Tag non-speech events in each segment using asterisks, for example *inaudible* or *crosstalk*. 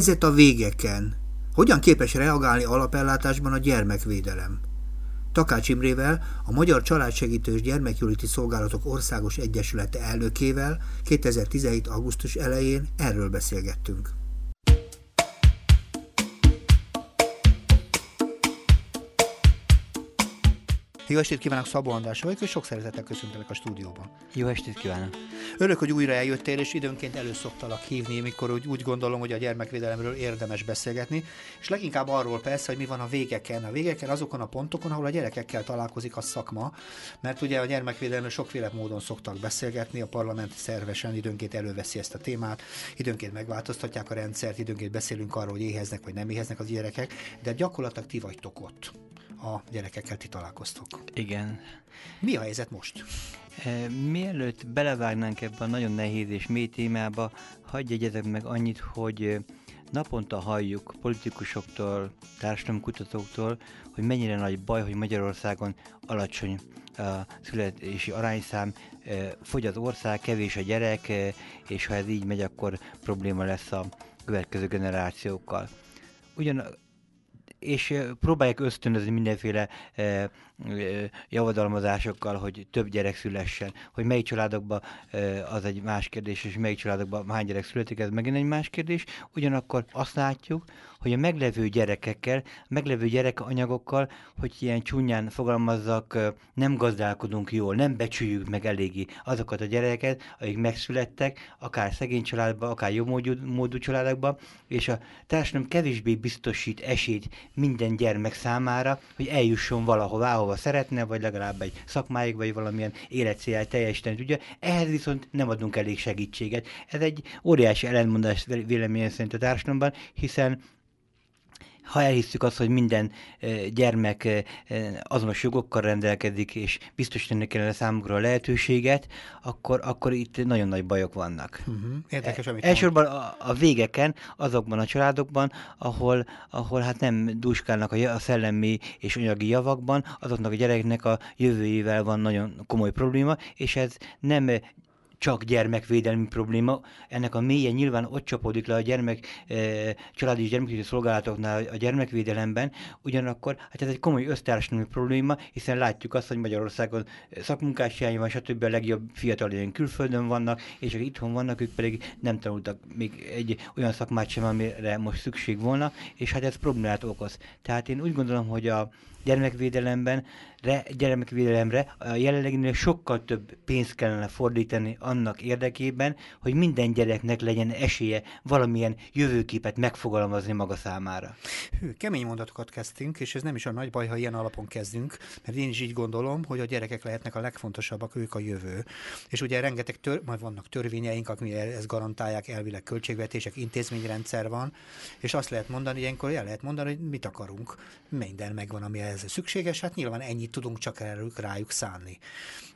helyzet a végeken? Hogyan képes reagálni alapellátásban a gyermekvédelem? Takács Imrével, a Magyar Családsegítős Gyermekjóléti Szolgálatok Országos Egyesülete elnökével 2017. augusztus elején erről beszélgettünk. Jó estét kívánok, Szabó András vagyok, és sok szeretettel köszöntelek a stúdióban. Jó estét kívánok! Örülök, hogy újra eljöttél, és időnként előszoktalak hívni, mikor úgy, úgy gondolom, hogy a gyermekvédelemről érdemes beszélgetni, és leginkább arról persze, hogy mi van a végeken. A végeken azokon a pontokon, ahol a gyerekekkel találkozik a szakma, mert ugye a gyermekvédelemről sokféle módon szoktak beszélgetni, a parlament szervesen időnként előveszi ezt a témát, időnként megváltoztatják a rendszert, időnként beszélünk arról, hogy éheznek vagy nem éheznek az gyerekek, de gyakorlatilag ti vagytok ott a gyerekekkel ti találkoztok. Igen. Mi a helyzet most? E, mielőtt belevágnánk ebbe a nagyon nehéz és mély témába, hagyj jegyezek meg annyit, hogy e, naponta halljuk politikusoktól, társadalomkutatóktól, hogy mennyire nagy baj, hogy Magyarországon alacsony a születési arányszám, e, fogy az ország, kevés a gyerek, és ha ez így megy, akkor probléma lesz a következő generációkkal. Ugyan és próbálják ösztönözni mindenféle javadalmazásokkal, hogy több gyerek szülessen. Hogy melyik családokban az egy más kérdés, és melyik családokban hány gyerek születik, ez megint egy más kérdés. Ugyanakkor azt látjuk, hogy a meglevő gyerekekkel, meglevő gyerekanyagokkal, hogy ilyen csúnyán fogalmazzak, nem gazdálkodunk jól, nem becsüljük meg eléggé azokat a gyerekeket, akik megszülettek, akár szegény családban, akár jó módú, módú családokban, és a társadalom kevésbé biztosít esélyt minden gyermek számára, hogy eljusson valahová, ahova szeretne, vagy legalább egy szakmáig, vagy valamilyen életcélját teljesíteni tudja. Ehhez viszont nem adunk elég segítséget. Ez egy óriási ellentmondás véleményem szerint a társadalomban, hiszen ha elhisszük azt, hogy minden gyermek azonos jogokkal rendelkezik, és biztosítani kellene számukra a lehetőséget, akkor, akkor itt nagyon nagy bajok vannak. Uh-huh. Érdekes, amit Elsősorban a, a végeken, azokban a családokban, ahol, ahol hát nem dúskálnak a, a szellemi és anyagi javakban, azoknak a gyereknek a jövőjével van nagyon komoly probléma, és ez nem csak gyermekvédelmi probléma. Ennek a mélye nyilván ott csapódik le a gyermek, e, családi és gyermekvédelmi szolgálatoknál a gyermekvédelemben, ugyanakkor hát ez egy komoly össztársadalmi probléma, hiszen látjuk azt, hogy Magyarországon szakmunkás hiány van, stb. a legjobb fiatal ilyen külföldön vannak, és akik itthon vannak, ők pedig nem tanultak még egy olyan szakmát sem, amire most szükség volna, és hát ez problémát okoz. Tehát én úgy gondolom, hogy a gyermekvédelemben gyermekvédelemre a jelenleginél sokkal több pénzt kellene fordítani annak érdekében, hogy minden gyereknek legyen esélye valamilyen jövőképet megfogalmazni maga számára. Hű, kemény mondatokat kezdtünk, és ez nem is a nagy baj, ha ilyen alapon kezdünk, mert én is így gondolom, hogy a gyerekek lehetnek a legfontosabbak, ők a jövő. És ugye rengeteg tör, majd vannak törvényeink, akik ezt garantálják, elvileg költségvetések, intézményrendszer van, és azt lehet mondani, ilyenkor el lehet mondani, hogy mit akarunk. Minden megvan, ami ehhez szükséges, hát nyilván ennyi mennyit tudunk csak erről rájuk szánni.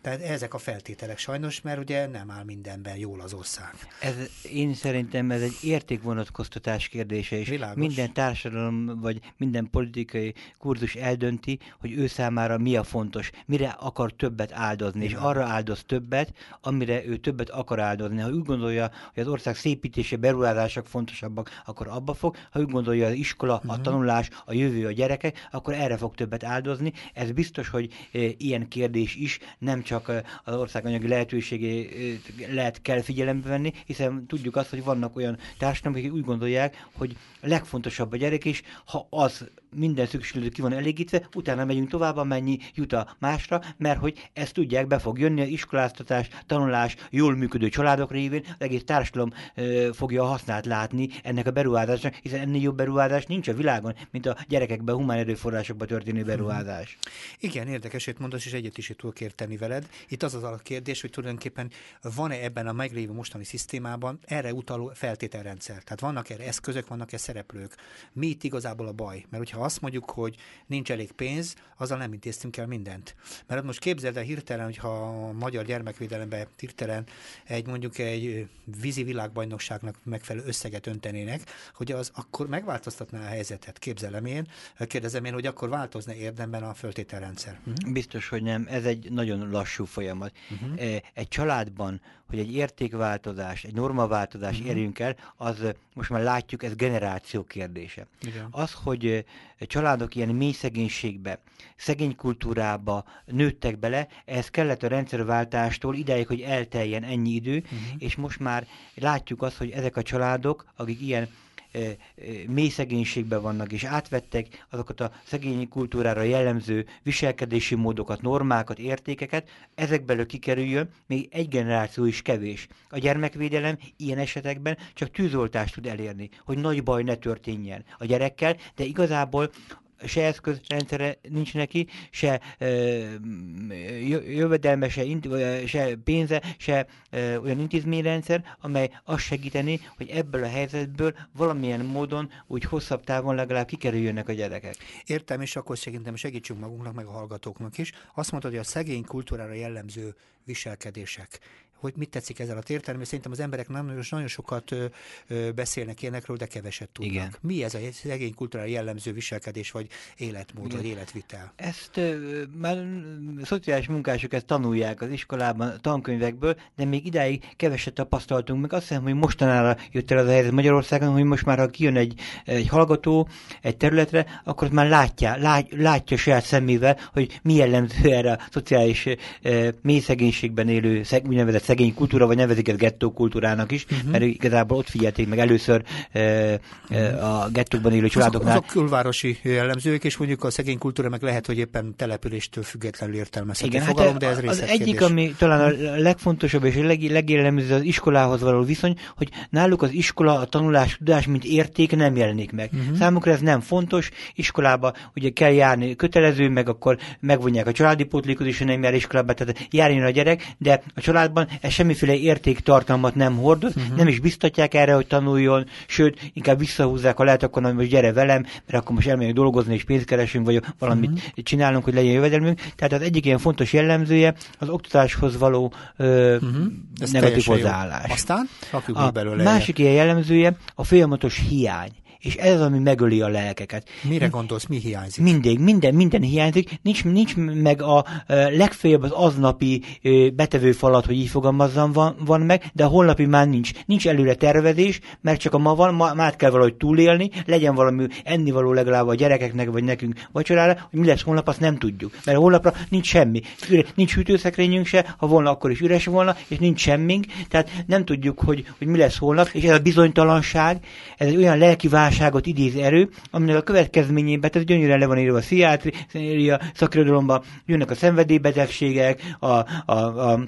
Tehát ezek a feltételek sajnos, mert ugye nem áll mindenben jól az ország. Ez, én szerintem ez egy értékvonatkoztatás kérdése, és Világos. minden társadalom vagy minden politikai kurzus eldönti, hogy ő számára mi a fontos, mire akar többet áldozni, Igen. és arra áldoz többet, amire ő többet akar áldozni. Ha úgy gondolja, hogy az ország szépítése, beruházások fontosabbak, akkor abba fog. Ha úgy gondolja, az iskola, uh-huh. a mhm. tanulás, a jövő, a gyerekek, akkor erre fog többet áldozni. Ez biztos, hogy e, ilyen kérdés is nem csak az ország anyagi lehetőségé lehet kell figyelembe venni, hiszen tudjuk azt, hogy vannak olyan társadalmak, akik úgy gondolják, hogy legfontosabb a gyerek, és ha az minden szükségletű ki van elégítve, utána megyünk tovább, amennyi jut a másra, mert hogy ezt tudják, be fog jönni az iskoláztatás, tanulás, jól működő családok révén, az egész társadalom ö, fogja a hasznát látni ennek a beruházásnak, hiszen ennél jobb beruházás nincs a világon, mint a gyerekekben, humán erőforrásokba történő beruházás. Igen, érdekes, hogy mondasz, és egyet is tudok érteni veled. Itt az az a kérdés, hogy tulajdonképpen van-e ebben a meglévő mostani szisztémában erre utaló feltételrendszer. Tehát vannak erre eszközök, vannak-e szereplők. Mi itt igazából a baj? Mert hogyha azt mondjuk, hogy nincs elég pénz, azzal nem intéztünk el mindent. Mert most képzeld el hirtelen, hogyha a magyar gyermekvédelembe hirtelen egy mondjuk egy vízi világbajnokságnak megfelelő összeget öntenének, hogy az akkor megváltoztatná a helyzetet. Képzelem én, kérdezem én, hogy akkor változna érdemben a föltételrendszer. Uh-huh. Biztos, hogy nem. Ez egy nagyon lassú folyamat. Uh-huh. Egy családban hogy egy értékváltozás, egy normaváltozás uh-huh. érjünk el, az most már látjuk, ez generáció kérdése. Igen. Az, hogy családok ilyen mély szegénységbe, szegény kultúrába nőttek bele, ez kellett a rendszerváltástól ideig, hogy elteljen ennyi idő, uh-huh. és most már látjuk azt, hogy ezek a családok, akik ilyen mély szegénységben vannak, és átvettek azokat a szegényi kultúrára jellemző viselkedési módokat, normákat, értékeket, ezekből kikerüljön, még egy generáció is kevés. A gyermekvédelem ilyen esetekben csak tűzoltást tud elérni, hogy nagy baj ne történjen a gyerekkel, de igazából se eszközrendszere nincs neki, se jövedelme, se, int, se pénze, se olyan intézményrendszer, amely azt segíteni, hogy ebből a helyzetből valamilyen módon úgy hosszabb távon legalább kikerüljönnek a gyerekek. Értem, és akkor szerintem segítsünk magunknak, meg a hallgatóknak is. Azt mondod, hogy a szegény kultúrára jellemző viselkedések hogy mit tetszik ezzel a tértelem, szerintem az emberek nem, nagyon sokat ö, ö, beszélnek ilyenekről, de keveset tudnak. Igen. Mi ez a szegény kultúrára jellemző viselkedés, vagy életmód, Igen. vagy életvitel? Ezt ö, már szociális munkások ezt tanulják az iskolában, tankönyvekből, de még idáig keveset tapasztaltunk, meg azt hiszem, hogy mostanára jött el az a helyzet Magyarországon, hogy most már ha kijön egy, egy hallgató egy területre, akkor már látja, lát, látja saját szemével, hogy mi jellemző erre a szociális e, mély szegénységben élő, szeg, úgynevezett szegény kultúra, vagy nevezik ezt gettó kultúrának is, uh-huh. mert igazából ott figyelték meg először e, e, a gettókban élő családoknál. Azok, azok külvárosi jellemzők, és mondjuk a szegény kultúra meg lehet, hogy éppen településtől függetlenül értelmezhető Igen, fogalom, hát de ez Az egyik, ami talán a legfontosabb és a leg, legjellemző az iskolához való viszony, hogy náluk az iskola, a tanulás, tudás, mint érték nem jelenik meg. Uh-huh. Számukra ez nem fontos, iskolába ugye kell járni kötelező, meg akkor megvonják a családi pótlékot is, nem jár iskolába, tehát járjon a gyerek, de a családban ez semmiféle értéktartalmat nem hordoz, uh-huh. nem is biztatják erre, hogy tanuljon, sőt, inkább visszahúzzák, ha lehet, akkor hogy gyere velem, mert akkor most elmegyünk dolgozni, és pénzt keresünk, vagy valamit uh-huh. csinálunk, hogy legyen jövedelmünk. Tehát az egyik ilyen fontos jellemzője az oktatáshoz való ö, uh-huh. negatív hozzáállás. Aztán a belőle. másik ilyen jellemzője a folyamatos hiány és ez az, ami megöli a lelkeket. Mire gondolsz, mi hiányzik? Mindig, minden, minden hiányzik, nincs, nincs meg a legfeljebb az aznapi betevő falat, hogy így fogalmazzam, van, van meg, de a holnapi már nincs. Nincs előre tervezés, mert csak a ma van, ma, már kell valahogy túlélni, legyen valami ennivaló legalább a gyerekeknek, vagy nekünk vacsorára, hogy mi lesz holnap, azt nem tudjuk. Mert holnapra nincs semmi. Nincs hűtőszekrényünk se, ha volna, akkor is üres volna, és nincs semmink, tehát nem tudjuk, hogy, hogy mi lesz holnap, és ez a bizonytalanság, ez egy olyan lelki válság, válságot idéz erő, aminek a következményében, tehát gyönyörűen le van írva a sziátria szakirodalomban, jönnek a szenvedélybetegségek, a, a, a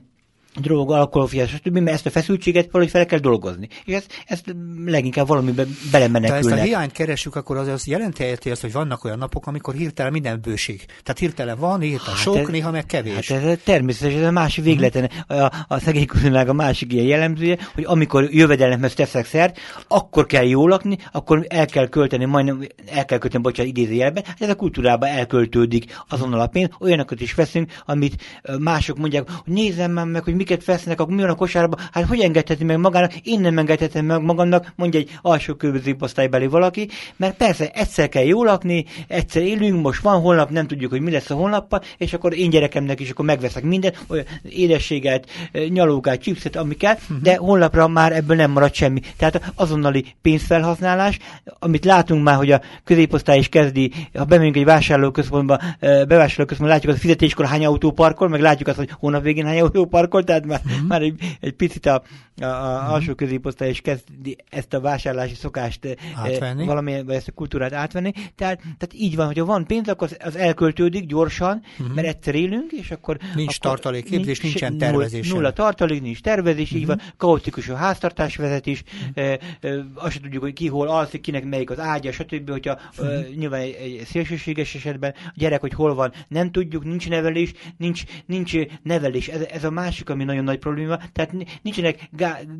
drog, alkoholfiás, stb., mert ezt a feszültséget valahogy fel kell dolgozni. És ezt, ezt leginkább valamiben belemenekülnek. Ha ezt a hiányt keresünk, akkor az, az jelenti azt, hogy vannak olyan napok, amikor hirtelen minden bőség. Tehát hirtelen van, hirtelen hát sok, ez, néha meg kevés. Hát ez természetesen ez a másik végleten. Uh-huh. A, a szegény a másik ilyen jellemzője, hogy amikor jövedelemhez teszek szert, akkor kell jól lakni, akkor el kell költeni, majdnem el kell költeni, bocsánat, idézőjelben, hát ez a kultúrában elköltődik azonnal a pénz, olyanokat is veszünk, amit mások mondják, hogy nézem már meg, hogy mi miket vesznek, mi van a kosárba? Hát hogy engedheti meg magának? Én nem engedhetem meg magamnak, mondja egy alsó középosztálybeli valaki, mert persze egyszer kell jól lakni, egyszer élünk, most van holnap, nem tudjuk, hogy mi lesz a holnappal, és akkor én gyerekemnek is akkor megveszek mindent, olyan édességet, nyalókát, chipset, ami kell, uh-huh. de holnapra már ebből nem marad semmi. Tehát azonnali pénzfelhasználás, amit látunk már, hogy a középosztály is kezdi, ha bemegyünk egy vásárlóközpontba, bevásárlóközpontba, látjuk az a fizetéskor hány autó parkol, meg látjuk azt, hogy hónap végén hány autó parkol, tehát már, uh-huh. már egy, egy picit a, a, a uh-huh. alsó középosztály is kezdi ezt a vásárlási szokást eh, átvenni. valami, vagy ezt a kultúrát átvenni. Tehát, tehát így van, hogyha van pénz, akkor az, az elköltődik gyorsan, uh-huh. mert egyszer élünk, és akkor... Nincs akkor tartalékképzés, nincs, nincsen tervezés. Nulla tartalék, nincs tervezés, uh-huh. így van, kaotikus a háztartás vezetés, uh-huh. e, e, azt sem tudjuk, hogy ki hol alszik, kinek melyik az ágya, stb. Hogyha uh-huh. e, nyilván egy, egy szélsőséges esetben a gyerek, hogy hol van, nem tudjuk, nincs nevelés, nincs, nincs nevelés. Ez, ez a másik, ami nagyon nagy probléma, tehát nincsenek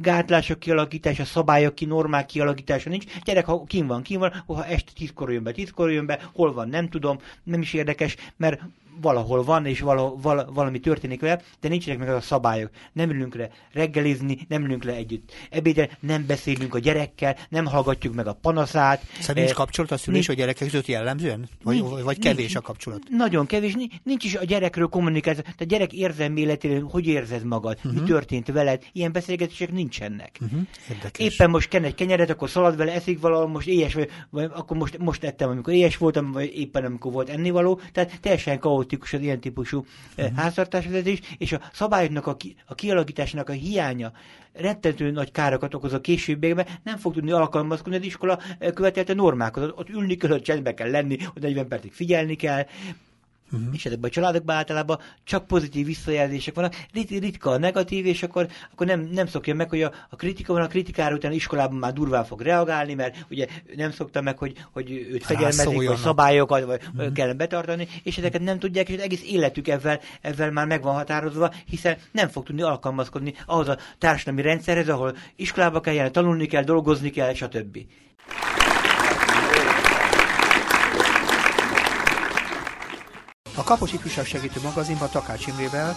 gátlások kialakítása, szabályok ki, normák kialakítása nincs. Gyerek, ha kim van, kim van, ha este tízkor jön be, tízkor jön be, hol van, nem tudom, nem is érdekes, mert valahol van, és vala, vala, valami történik vele, de nincsenek meg az a szabályok. Nem ülünk le reggelizni, nem ülünk le együtt ebédre, nem beszélünk a gyerekkel, nem hallgatjuk meg a panaszát. Szóval nincs kapcsolat a szülés nincs, a gyerekek között jellemzően? Vagy, nincs, vagy kevés nincs, a kapcsolat? Nagyon kevés, nincs is a gyerekről kommunikáció. A gyerek érzelmi életéről, hogy érzed magad, uh-huh. mi mhm. történt veled, ilyen beszélgetések nincsenek. Uh-huh. Éppen most ken egy kenyeret, akkor szalad vele, eszik valahol, most éhes vagy, vagy akkor most, most ettem, amikor éhes voltam, vagy éppen amikor volt ennivaló. Tehát teljesen kaotikus az ilyen típusú uh-huh. háztartásvezetés, és a szabályoknak a, ki, a kialakításnak a hiánya rettentő nagy károkat okoz a későbbiekben, nem fog tudni alkalmazkodni az iskola követelte normákhoz. Ott ülni kell, csendbe kell lenni, hogy 40 percig figyelni kell, Uh-huh. És ezekben a családokban általában csak pozitív visszajelzések vannak, rit- ritka a negatív, és akkor, akkor nem, nem szokja meg, hogy a, a kritika van, a kritikára után iskolában már durván fog reagálni, mert ugye nem szokta meg, hogy, hogy őt fegyelmezik, vagy szabályokat vagy uh-huh. kellene betartani, és ezeket nem tudják, és egész életük ezzel, ezzel már meg van határozva, hiszen nem fog tudni alkalmazkodni ahhoz a társadalmi rendszerhez, ahol iskolába kell járni, tanulni kell, dolgozni kell, stb. A Kapos Ifjúság Segítő Magazinban Takács Imrével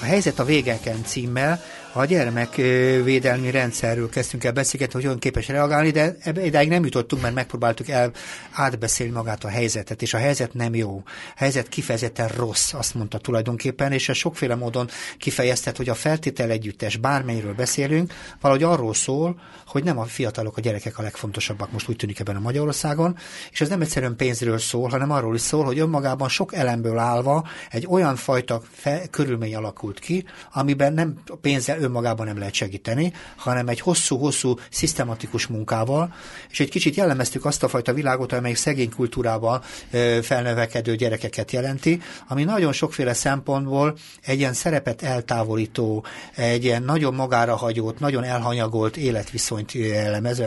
a helyzet a végeken címmel a gyermekvédelmi rendszerről kezdtünk el beszélgetni, hogy olyan képes reagálni, de idáig nem jutottunk, mert megpróbáltuk el átbeszélni magát a helyzetet, és a helyzet nem jó. A helyzet kifejezetten rossz, azt mondta tulajdonképpen, és ez sokféle módon kifejeztet, hogy a feltétel együttes, bármelyről beszélünk, valahogy arról szól, hogy nem a fiatalok, a gyerekek a legfontosabbak, most úgy tűnik ebben a Magyarországon, és ez nem egyszerűen pénzről szól, hanem arról is szól, hogy önmagában sok elemből állva egy olyan fajta fe, körülmény alakult ki, amiben nem pénzzel önmagában nem lehet segíteni, hanem egy hosszú-hosszú, szisztematikus munkával, és egy kicsit jellemeztük azt a fajta világot, amely szegény kultúrában felnövekedő gyerekeket jelenti, ami nagyon sokféle szempontból egy ilyen szerepet eltávolító, egy ilyen nagyon magára hagyott, nagyon elhanyagolt életviszonyt jellemez,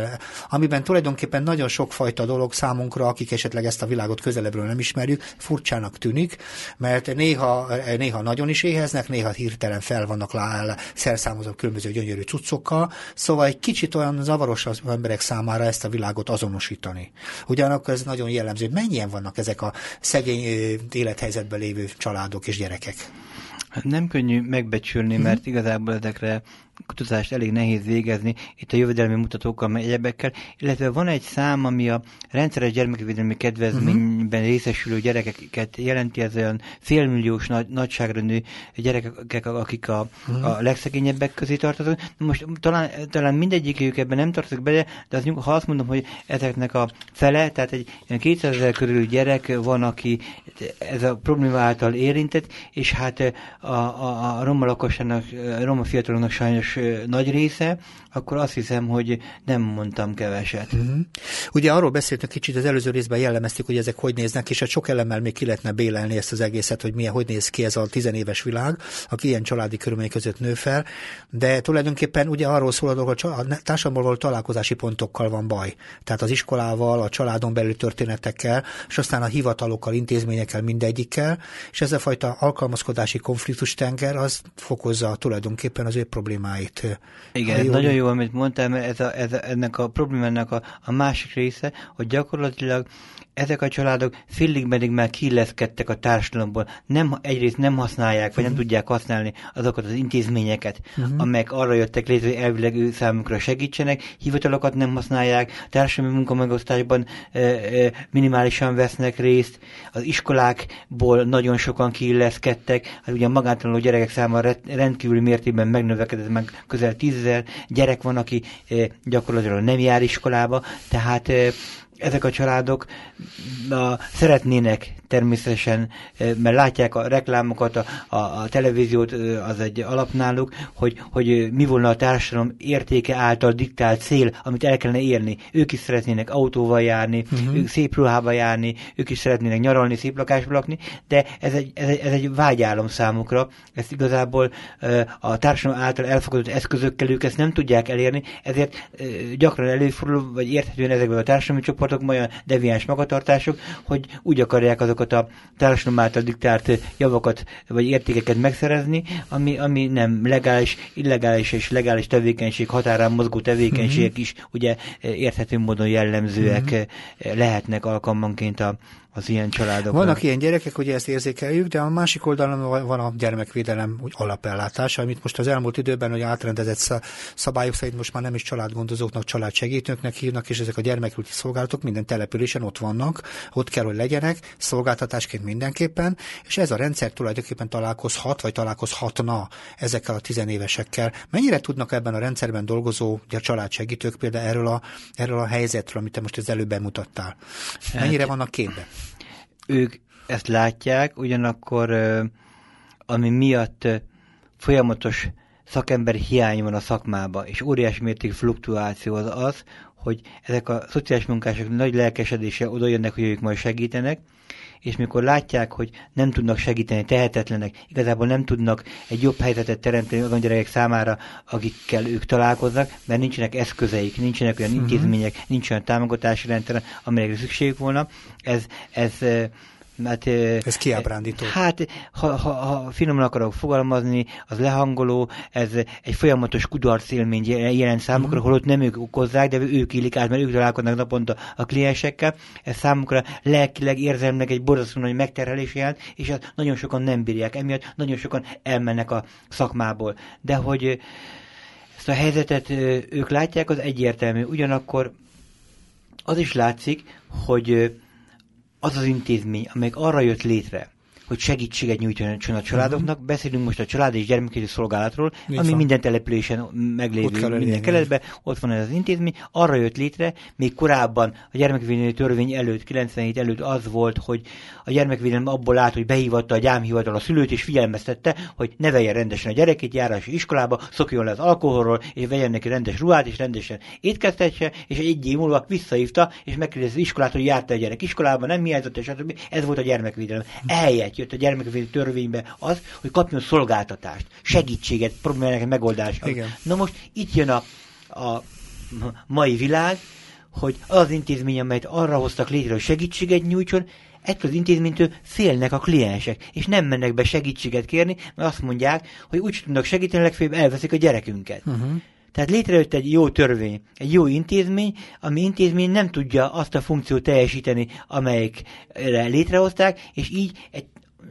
amiben tulajdonképpen nagyon sokfajta dolog számunkra, akik esetleg ezt a világot közelebbről nem ismerjük, furcsának tűnik, mert néha, néha nagyon is éheznek, néha hirtelen fel vannak lá, felszámozom különböző gyönyörű cuccokkal, szóval egy kicsit olyan zavaros az emberek számára ezt a világot azonosítani. Ugyanakkor ez nagyon jellemző, hogy mennyien vannak ezek a szegény élethelyzetben lévő családok és gyerekek. Hát nem könnyű megbecsülni, mhm. mert igazából ezekre kutatást elég nehéz végezni, itt a jövedelmi mutatókkal, egyebekkel, illetve van egy szám, ami a rendszeres gyermekvédelmi kedvezményben uh-huh. részesülő gyerekeket jelenti, ez olyan félmilliós nagy, nagyságrendű gyerekek, akik a, uh-huh. a legszegényebbek közé tartoznak. Most talán, talán mindegyikük ebben nem tartozik bele, de az, ha azt mondom, hogy ezeknek a fele, tehát egy 200 ezer körül gyerek van, aki ez a probléma által érintett, és hát a, a, a roma lakosságnak, a roma fiataloknak sajnos nagy része, akkor azt hiszem, hogy nem mondtam keveset. Uh-huh. Ugye arról beszéltünk kicsit az előző részben jellemeztük, hogy ezek hogy néznek, és a hát sok elemmel még ki lehetne bélelni ezt az egészet, hogy milyen, hogy néz ki ez a tizenéves világ, aki ilyen családi körülmények között nő fel, de tulajdonképpen ugye arról szól a dolog, hogy a társadalomból való találkozási pontokkal van baj. Tehát az iskolával, a családon belül történetekkel, és aztán a hivatalokkal, intézményekkel, mindegyikkel, és ez a fajta alkalmazkodási konfliktus tenger, az fokozza tulajdonképpen az ő problémáit. Igen, nagyon jó jó, amit mondtál, mert ez a, ez a, ennek a problémának a, a másik része, hogy gyakorlatilag ezek a családok félig meddig már kiilleszkedtek a társadalomból. Nem, egyrészt nem használják, vagy uh-huh. nem mhm. tudják használni azokat az intézményeket, uh-huh. amelyek arra jöttek létre, hogy elvileg ő számukra segítsenek, hivatalokat nem használják, társadalmi munkamegosztásban e, e, minimálisan vesznek részt, az iskolákból nagyon sokan kiilleszkedtek, hát ugye a magántanuló gyerekek száma rendkívül mértékben megnövekedett, meg közel tízezer gyerek van, aki e, gyakorlatilag nem jár iskolába, tehát e, ezek a családok a, szeretnének természetesen, mert látják a reklámokat, a, a, a televíziót, az egy alapnáluk, hogy, hogy mi volna a társadalom értéke által diktált cél, amit el kellene érni. Ők is szeretnének autóval járni, uh-huh. ők szép ruhába járni, ők is szeretnének nyaralni, szép lakásba lakni, de ez egy, ez egy, ez egy vágyálom számukra. Ezt igazából a társadalom által elfogadott eszközökkel ők ezt nem tudják elérni, ezért gyakran előfordul, vagy érthetően ezekben a társadalmi csoportok olyan deviáns magatartások, hogy úgy akarják azokat azokat a társadalom által diktált javakat vagy értékeket megszerezni, ami, ami nem legális, illegális és legális tevékenység, határán mozgó tevékenységek uh-huh. is ugye érthető módon jellemzőek uh-huh. lehetnek alkalmanként a, az ilyen családok. Vannak ilyen gyerekek, hogy ezt érzékeljük, de a másik oldalon van a gyermekvédelem úgy alapellátása, amit most az elmúlt időben, hogy átrendezett szabályok szerint most már nem is családgondozóknak, családsegítőknek hívnak, és ezek a gyermekülti szolgálatok minden településen ott vannak, ott kell, hogy legyenek, szolgáltatásként mindenképpen, és ez a rendszer tulajdonképpen találkozhat, vagy találkozhatna ezekkel a tizenévesekkel. Mennyire tudnak ebben a rendszerben dolgozó a családsegítők például erről a, erről a helyzetről, amit te most az előbb bemutattál? Mennyire hát, vannak képben? Ők ezt látják, ugyanakkor ami miatt folyamatos szakember hiány van a szakmába, és óriási mértékű fluktuáció az az, hogy ezek a szociális munkások nagy lelkesedése oda jönnek, hogy ők majd segítenek, és mikor látják, hogy nem tudnak segíteni, tehetetlenek, igazából nem tudnak egy jobb helyzetet teremteni azon gyerekek számára, akikkel ők találkoznak, mert nincsenek eszközeik, nincsenek olyan uh-huh. intézmények, nincs olyan támogatási rendszer, amelyekre szükségük volna. Ez, ez mert, ez kiábrándító. Hát, ha, ha, ha finoman akarok fogalmazni, az lehangoló, ez egy folyamatos kudarc élmény jelent számukra, uh-huh. holott nem ők okozzák, de ők illik át, mert ők találkoznak naponta a kliensekkel. Ez számukra lelkileg, érzelmileg egy borzasztó nagy megterhelés jelent, és ezt nagyon sokan nem bírják. Emiatt nagyon sokan elmennek a szakmából. De hogy ezt a helyzetet ők látják, az egyértelmű. Ugyanakkor az is látszik, hogy az az intézmény, amelyik arra jött létre, hogy segítséget nyújtson a családoknak. Uh-huh. Beszélünk most a család és gyermekvédő szolgálatról, Nincs ami van. minden településen meglévő ott minden keletben, ott van ez az intézmény. Arra jött létre, még korábban a gyermekvédelmi törvény előtt, 97 előtt az volt, hogy a gyermekvédelem abból lát, hogy behívatta a gyámhivatal a szülőt, és figyelmeztette, hogy nevelje rendesen a gyerekét, járási iskolába, szokjon le az alkoholról, és vegyen neki rendes ruhát, és rendesen étkeztesse, és egy év múlva visszahívta, és megkérdezi az iskolát, hogy járta a gyerek iskolába, nem hiányzott, és stb. Ez volt a gyermekvédelem. Eljött jött a gyermekvédelmi törvénybe az, hogy kapjon szolgáltatást, segítséget, problémának megoldása. Igen. Na most itt jön a, a mai világ, hogy az az intézmény, amelyet arra hoztak létre, hogy segítséget nyújtson, ettől az intézménytől félnek a kliensek, és nem mennek be segítséget kérni, mert azt mondják, hogy úgy tudnak segíteni, legfeljebb elveszik a gyerekünket. Uh-huh. Tehát létrejött egy jó törvény, egy jó intézmény, ami intézmény nem tudja azt a funkciót teljesíteni, amelyikre létrehozták, és így egy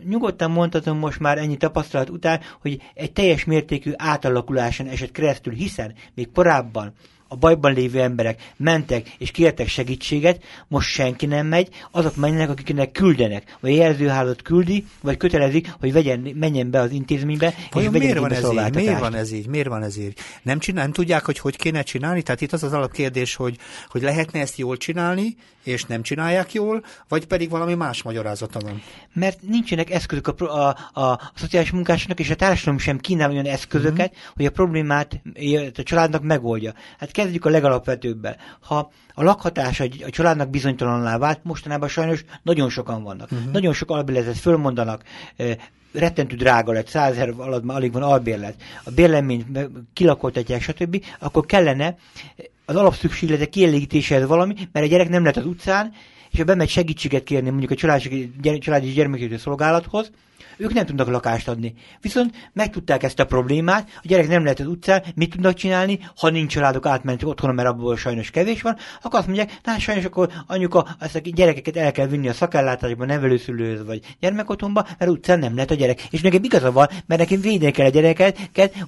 nyugodtan mondhatom most már ennyi tapasztalat után, hogy egy teljes mértékű átalakuláson esett keresztül, hiszen még korábban a bajban lévő emberek mentek és kértek segítséget, most senki nem megy, azok mennek, akiknek küldenek, vagy jelzőhálót küldi, vagy kötelezik, hogy vegyen, menjen be az intézménybe, Vajon és miért van ez így? Miért van ez így? Miért van ez így? Nem, csinál, nem tudják, hogy hogy kéne csinálni? Tehát itt az az alapkérdés, hogy, hogy lehetne ezt jól csinálni, és nem csinálják jól, vagy pedig valami más magyarázata van? Mert nincsenek eszközök a, a, a, a szociális munkásnak, és a társadalom sem kínál olyan eszközöket, mm-hmm. hogy a problémát a családnak megoldja. Hát kezdjük a legalapvetőbbel. Ha a lakhatás a, a családnak bizonytalanná vált, mostanában sajnos nagyon sokan vannak. Uh-huh. Nagyon sok albérletet fölmondanak, rettentő drága lett, százer alatt már alig van albérlet, a bérleményt kilakoltatják, stb., akkor kellene az alapszükségletek kielégítéséhez valami, mert a gyerek nem lett az utcán, és ha bemegy segítséget kérni mondjuk a családi, családi gyermekvédő szolgálathoz, ők nem tudnak lakást adni. Viszont megtudták ezt a problémát, a gyerek nem lehet az utcán, mit tudnak csinálni, ha nincs családok átmentek otthon, mert abból sajnos kevés van, akkor azt mondják, na sajnos akkor anyuka, ezt a gyerekeket el kell vinni a szakellátásba, nevelőszülőhöz vagy gyermekotthonba, mert utcán nem lehet a gyerek. És nekem igaza van, mert nekem védeni kell a gyereket,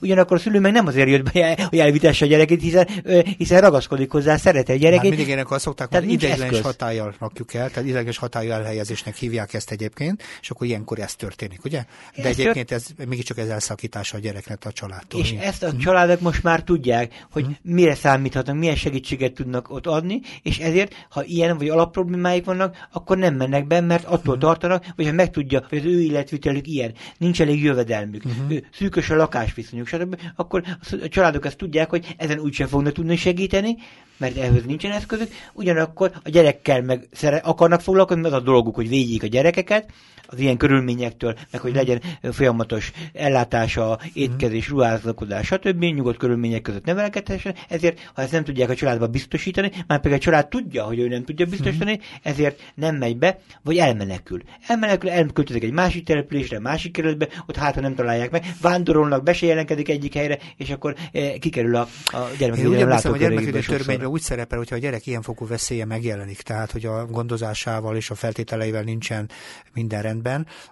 ugyanakkor a szülő meg nem azért jött be, hogy elvitesse a gyereket, hiszen, hiszen ragaszkodik hozzá, szereti a gyereket. Hát mindig ilyenek szokták, hogy ideiglenes hatállyal rakjuk el, tehát ideiglenes hatályú elhelyezésnek hívják ezt egyébként, és akkor ilyenkor ez történik ugye? De ezt egyébként ez mégiscsak ez elszakítása a gyereknek a családtól. És igen. ezt a családok most már tudják, hogy hmm. mire számíthatnak, milyen segítséget tudnak ott adni, és ezért, ha ilyen vagy alapproblémáik vannak, akkor nem mennek be, mert attól hmm. tartanak, hogy ha megtudja, hogy az ő életvitelük ilyen, nincs elég jövedelmük, hmm. szűkös a lakásviszonyuk, stb., akkor a családok ezt tudják, hogy ezen úgysem fognak tudni segíteni, mert ehhez nincsen eszközük, ugyanakkor a gyerekkel meg szere, akarnak foglalkozni, az a dolguk, hogy védjék a gyerekeket, az ilyen körülményektől meg hogy legyen folyamatos ellátása, étkezés, ruházlakodás, stb. nyugodt körülmények között nevelkedhessen, ezért, ha ezt nem tudják a családba biztosítani, már pedig a család tudja, hogy ő nem tudja biztosítani, ezért nem megy be, vagy elmenekül. Elmenekül, elköltözik egy másik településre, másik kerületbe, ott hát nem találják meg, vándorolnak, be se jelenkedik egyik helyre, és akkor eh, kikerül a, a gyermekvédelem látókörébe. A törvényben úgy szerepel, hogyha a gyerek ilyen fokú veszélye megjelenik, tehát hogy a gondozásával és a feltételeivel nincsen minden rendben,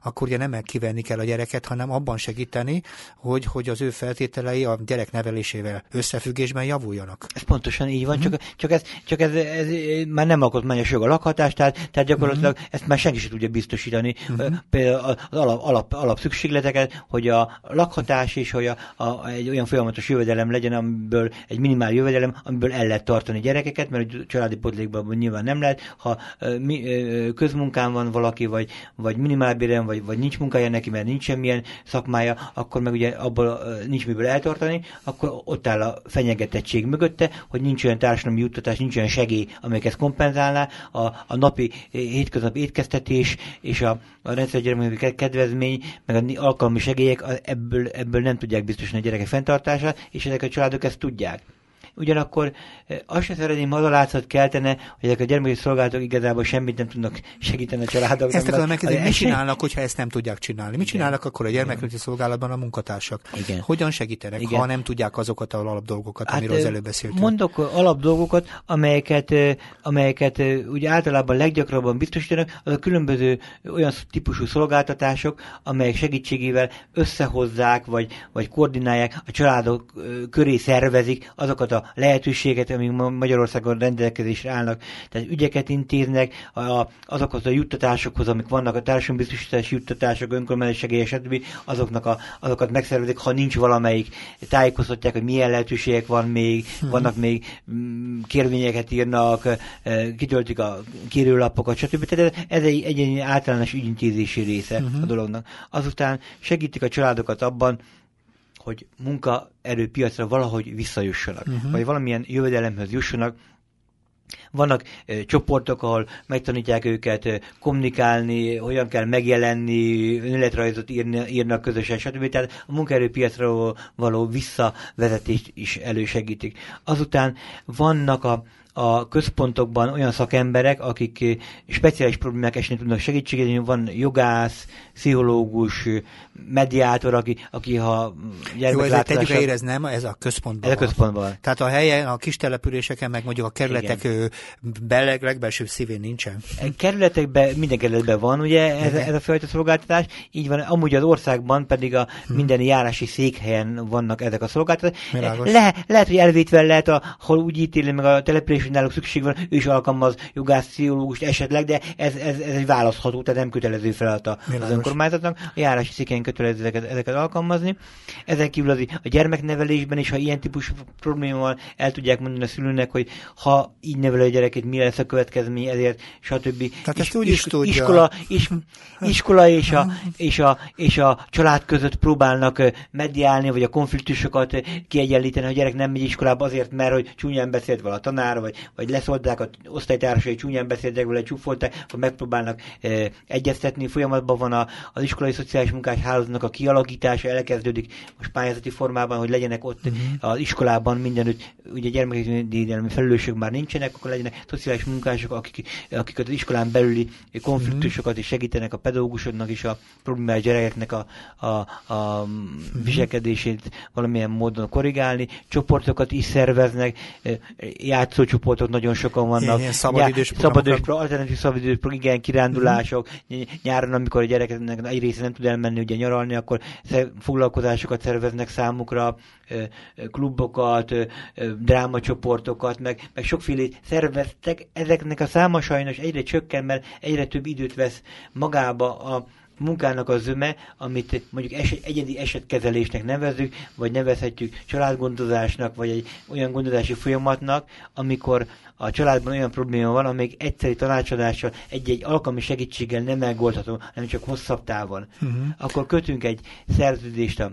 akkor ugye nem kivenni kell a gyereket, hanem abban segíteni, hogy, hogy az ő feltételei a gyerek nevelésével összefüggésben javuljanak. Ez pontosan így van, uh-huh. csak, csak, ez, csak ez, ez, már nem alkotmányos jog a lakhatás, tehát, tehát gyakorlatilag uh-huh. ezt már senki sem tudja biztosítani. Uh-huh. Például az alap, alap, alap szükségleteket, hogy a lakhatás és hogy a, a, egy olyan folyamatos jövedelem legyen, amiből egy minimál jövedelem, amiből el lehet tartani gyerekeket, mert családi potlékban nyilván nem lehet. Ha mi, közmunkán van valaki, vagy, vagy minimálbéren, vagy, vagy nincs munkája neki, mert nincs semmilyen szakmája, akkor meg ugye abból nincs miből eltartani, akkor ott áll a fenyegetettség mögötte, hogy nincs olyan társadalmi juttatás, nincs olyan segély, amelyek ezt kompenzálná, a, a napi hétköznapi étkeztetés és a, a rendszergyermekű kedvezmény, meg a alkalmi segélyek ebből, ebből nem tudják biztosítani a gyerekek fenntartását, és ezek a családok ezt tudják ugyanakkor eh, azt sem szeretném az a látszat keltene, hogy ezek a gyermeki szolgálatok igazából semmit nem tudnak segíteni a családoknak. Ezt akarom megkérdezni, mit csinálnak, hogyha ezt nem tudják csinálni? Mit csinálnak akkor a gyermekléti szolgálatban a munkatársak? Igen. Hogyan segítenek, Igen. ha nem tudják azokat az alapdolgokat, hát, amiről az előbb beszéltünk? Mondok alapdolgokat, amelyeket, amelyeket ugye általában leggyakrabban biztosítanak, az a különböző olyan típusú szolgáltatások, amelyek segítségével összehozzák, vagy, vagy koordinálják, a családok köré szervezik azokat a lehetőséget, amik Magyarországon rendelkezésre állnak, tehát ügyeket intéznek, a, azokhoz a juttatásokhoz, amik vannak, a társadalombiztosítási juttatások, önkormányzati segélyek, stb. Azoknak a, azokat megszervezik, ha nincs valamelyik, tájékoztatják, hogy milyen lehetőségek van még, hmm. vannak még mm, kérvényeket írnak, kitöltik a kérőlapokat, stb. Tehát ez egy, egy, egy általános ügyintézési része hmm. a dolognak. Azután segítik a családokat abban, hogy munkaerőpiacra valahogy visszajussanak, uh-huh. vagy valamilyen jövedelemhez jussanak, vannak e, csoportok, ahol megtanítják őket e, kommunikálni, hogyan kell megjelenni, önéletrajzot írni, írnak közösen, stb. Tehát a munkaerőpiacra való visszavezetést is elősegítik. Azután vannak a a központokban olyan szakemberek, akik eh, speciális problémák esetén tudnak segítséget, van jogász, pszichológus, mediátor, aki, aki ha Jó, ezért tegyük érez, nem? Ez a központban Ez a központban. Tehát a helyen, a kis településeken, meg mondjuk a kerületek bele, legbelsőbb szívén nincsen. Kerületekben, minden kerületben van ugye ez, ez a fajta szolgáltatás, így van, amúgy az országban pedig a hmm. minden járási székhelyen vannak ezek a szolgáltatások. Le, lehet, hogy elvétve lehet, ahol úgy ítéli meg a település, hogy náluk szükség van, ő is alkalmaz jogász, pszichológust esetleg, de ez, ez, ez egy választható, tehát nem kötelező feladata az önkormányzatnak. A járási széken kötelező ezeket, ezeket alkalmazni. Ezen kívül az, a gyermeknevelésben is, ha ilyen típusú problémával el tudják mondani a szülőnek, hogy ha így nevel a gyereket, mi lesz a következmény, ezért, stb. Tehát is, ezt úgy is, is tudja. Iskola, is, iskola és, a, *laughs* és, a, és a család között próbálnak mediálni, vagy a konfliktusokat kiegyenlíteni, a gyerek nem megy iskolába azért, mert hogy csúnyán beszélt vala a tanár, vagy, vagy leszólták a osztálytársai, csúnyán beszéltek vele, csúfolták, vagy megpróbálnak e, egyeztetni. Folyamatban van a, az iskolai szociális munkás hálózatnak a kialakítása, elkezdődik most pályázati formában, hogy legyenek ott uh-huh. az iskolában mindenütt, ugye gyermekvédelmi felelősök már nincsenek, akkor legyenek szociális munkások, akik, akik az iskolán belüli konfliktusokat is segítenek a pedagógusoknak is a problémás gyerekeknek a, a, a uh-huh. viselkedését valamilyen módon korrigálni, csoportokat is szerveznek, játszócsoportok csoportok nagyon sokan vannak. Ilyen szabadidős szabadidős, alternatív szabadidős, igen, kirándulások. Uh-huh. Nyáron, amikor a gyerekeknek egy része nem tud elmenni ugye nyaralni, akkor foglalkozásokat szerveznek számukra, klubokat, drámacsoportokat, meg, meg sokféle szerveztek. Ezeknek a száma sajnos egyre csökken, mert egyre több időt vesz magába a munkának a zöme, amit mondjuk eset, egyedi esetkezelésnek nevezünk, vagy nevezhetjük családgondozásnak, vagy egy olyan gondozási folyamatnak, amikor a családban olyan probléma van, amely egyszeri tanácsadással, egy-egy alkalmi segítséggel nem megoldható, hanem csak hosszabb távon. Uh-huh. Akkor kötünk egy szerződést a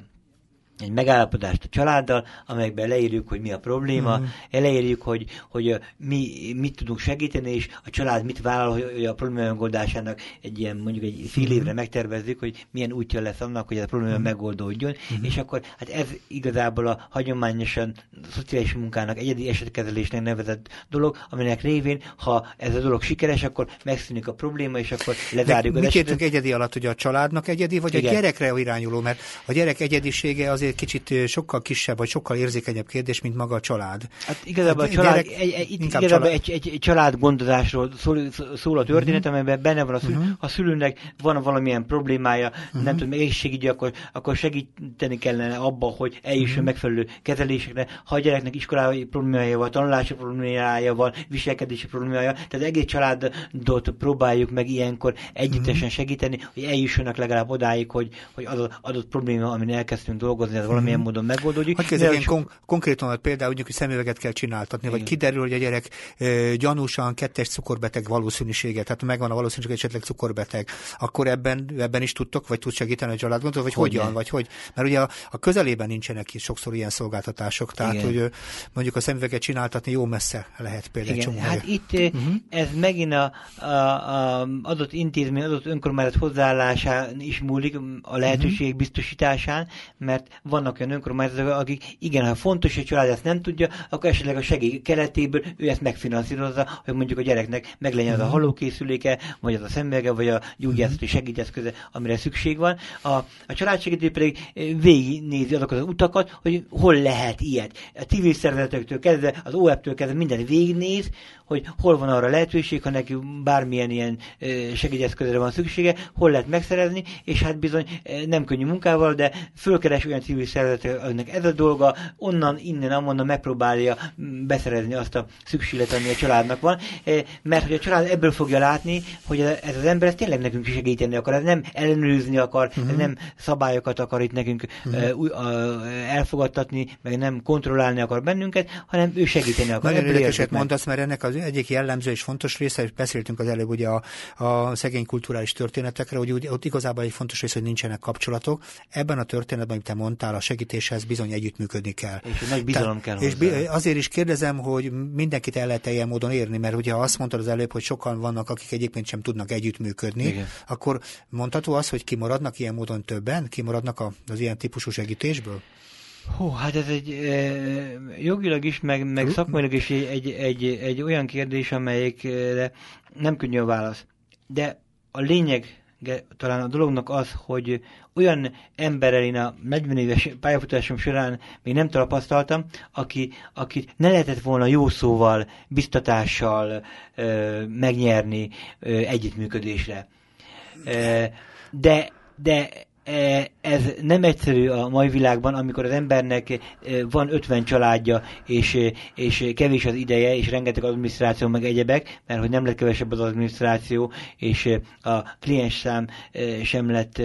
egy megállapodást a családdal, amelyekben leírjuk, hogy mi a probléma, uh-huh. leírjuk, hogy, hogy mi mit tudunk segíteni, és a család mit vállal, hogy a probléma megoldásának egy ilyen mondjuk egy fél évre uh-huh. megtervezzük, hogy milyen útja lesz annak, hogy a probléma uh-huh. megoldódjon, uh-huh. és akkor hát ez igazából a hagyományosan a szociális munkának egyedi esetkezelésnek nevezett dolog, aminek révén, ha ez a dolog sikeres, akkor megszűnik a probléma, és akkor lezárjuk De az mit esetet. egyedi alatt, hogy a családnak egyedi, vagy Igen. a gyerekre irányuló, mert a gyerek egyedisége azért kicsit sokkal kisebb, vagy sokkal érzékenyebb kérdés, mint maga a család. Hát igazából hát, a család, gyerek, egy, egy, igazából család... Egy, egy, egy családgondozásról szól, szól a történet, uh-huh. amelyben benne van a szülő. Uh-huh. Ha a szülőnek van valamilyen problémája, uh-huh. nem tudom, egészségügyi, akkor, akkor segíteni kellene abba, hogy eljusson uh-huh. megfelelő kezelésekre. Ha a gyereknek iskolai problémája van, tanulási problémája van, viselkedési problémája, tehát egész családot próbáljuk meg ilyenkor együttesen uh-huh. segíteni, hogy eljussanak legalább odáig, hogy, hogy az adott probléma, amin elkezdtünk dolgozni, az valamilyen módon megoldódik. Hogy kezdjük ilyen kon- konkrétan például mondjuk, hogy szemüveget kell csináltatni, Igen. vagy kiderül, hogy a gyerek e, gyanúsan kettes cukorbeteg valószínűsége, tehát megvan a valószínűség, hogy esetleg cukorbeteg, akkor ebben, ebben is tudtok, vagy tud segíteni a családgondot, vagy hogy hogyan, vagy hogy? Mert ugye a, a közelében nincsenek is sokszor ilyen szolgáltatások, tehát Igen. hogy mondjuk a szemüveget csináltatni jó messze lehet például. Igen, hát itt uh-huh. ez megint a, a, a adott intézmény, adott önkormányzat hozzáállásán is múlik, a lehetőség uh-huh. biztosításán, mert vannak olyan önkormányzatok, akik igen, ha fontos, hogy a család ezt nem tudja, akkor esetleg a segély keletéből ő ezt megfinanszírozza, hogy mondjuk a gyereknek meglegyen az a mhm. halókészüléke, vagy az a szemüvege, vagy a gyógyászati mhm. segíteszköze, amire szükség van. A, a családsegítő pedig végignézi azokat az utakat, hogy hol lehet ilyet. A civil szervezetektől kezdve, az OEP-től kezdve mindent végignéz, hogy hol van arra lehetőség, ha neki bármilyen ilyen segélyeszközre van szüksége, hol lehet megszerezni, és hát bizony nem könnyű munkával, de fölkeres olyan civil szervezeteknek ez a dolga, onnan, innen, amonnan megpróbálja beszerezni azt a szükséglet, ami a családnak van, mert hogy a család ebből fogja látni, hogy ez az ember ez tényleg nekünk segíteni akar, ez nem ellenőrizni akar, uh-huh. ez mhm. nem szabályokat akar itt nekünk uh-huh. elfogadtatni, meg nem kontrollálni akar bennünket, hanem ő segíteni akar. Nagyon érdekeset mondasz, mert ennek az egyik jellemző és fontos része, és beszéltünk az előbb ugye a, a szegény kulturális történetekre, hogy úgy, ott igazából egy fontos része, hogy nincsenek kapcsolatok. Ebben a történetben, amit te mondtál, a segítéshez bizony együttműködni kell. És nagy bizalom kell És hozzá. azért is kérdezem, hogy mindenkit el lehet ilyen módon érni, mert ugye azt mondtad az előbb, hogy sokan vannak, akik egyébként sem tudnak együttműködni, Igen. akkor mondható az, hogy kimaradnak ilyen módon többen, kimaradnak az ilyen típusú segítésből? Hú, hát ez egy e, jogilag is, meg, meg szakmailag is egy, egy, egy, egy olyan kérdés, amelyikre nem könnyű a válasz. De a lényeg talán a dolognak az, hogy olyan emberrel én a 40 éves pályafutásom során még nem tapasztaltam, aki, aki ne lehetett volna jó szóval, biztatással ö, megnyerni ö, együttműködésre. Ö, de, de ez nem egyszerű a mai világban, amikor az embernek e, van 50 családja, és, e, és kevés az ideje, és rengeteg adminisztráció, meg egyebek, mert hogy nem lett kevesebb az adminisztráció, és a kliens szám sem lett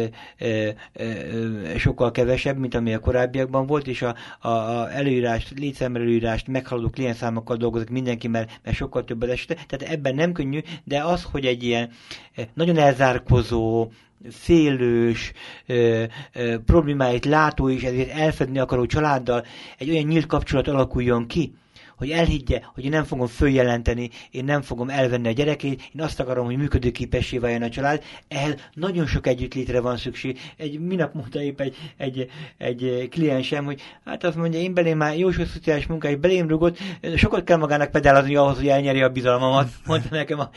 sokkal kevesebb, mint ami a korábbiakban volt, és a, a, a előírást, létszám előírást meghaladó számokkal dolgozik mindenki, mert, mert sokkal több az esete. Tehát ebben nem könnyű, de az, hogy egy ilyen nagyon elzárkozó, félős, ö, ö, problémáit látó és ezért elfedni akaró családdal egy olyan nyílt kapcsolat alakuljon ki, hogy elhiggye, hogy én nem fogom följelenteni, én nem fogom elvenni a gyerekét, én azt akarom, hogy működőképessé váljon a család. Ehhez nagyon sok együttlétre van szükség. Egy minap mondta épp egy, egy, egy kliensem, hogy hát azt mondja, én belém már jó sok szociális munkáig belém rugott, sokat kell magának pedálozni ahhoz, hogy elnyeri a bizalmamat, mondta nekem a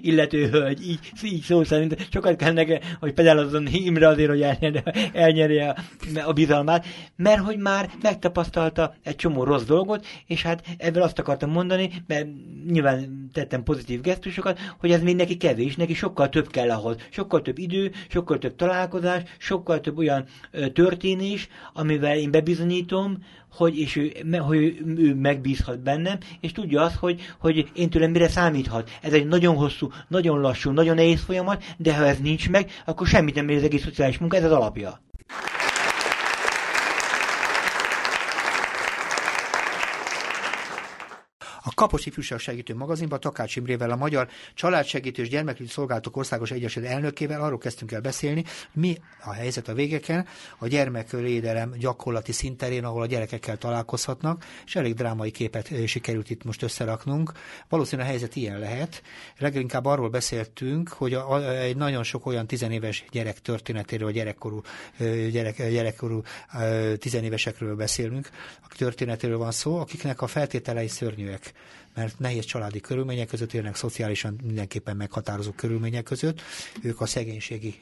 illető hölgy, így, így szó szerint, sokat kell nekem, hogy pedálozzon Imre azért, hogy elnyeri, elnyeri a, a bizalmát, mert hogy már megtapasztalta egy csomó rossz dolgot, és hát ebből azt akartam mondani, mert nyilván tettem pozitív gesztusokat, hogy ez még neki kevés, neki sokkal több kell ahhoz. Sokkal több idő, sokkal több találkozás, sokkal több olyan ö, történés, amivel én bebizonyítom, hogy, és ő, hogy ő megbízhat bennem, és tudja azt, hogy, hogy én tőlem mire számíthat. Ez egy nagyon hosszú, nagyon lassú, nagyon nehéz folyamat, de ha ez nincs meg, akkor semmit nem ér az egész szociális munka, ez az alapja. A Kapos Ifjúság Segítő magazinban Takács Imrével, a Magyar Családsegítő és Gyermekügyi Szolgálatok Országos Egyesület elnökével arról kezdtünk el beszélni, mi a helyzet a végeken a gyermekvédelem gyakorlati szinterén, ahol a gyerekekkel találkozhatnak, és elég drámai képet sikerült itt most összeraknunk. Valószínűleg a helyzet ilyen lehet. Leginkább arról beszéltünk, hogy a, a, egy nagyon sok olyan tizenéves gyerek történetéről, gyerekkorú, gyerek, gyerekkorú tizenévesekről beszélünk, a történetéről van szó, akiknek a feltételei szörnyűek mert nehéz családi körülmények között élnek, szociálisan mindenképpen meghatározó körülmények között. Ők a szegénységi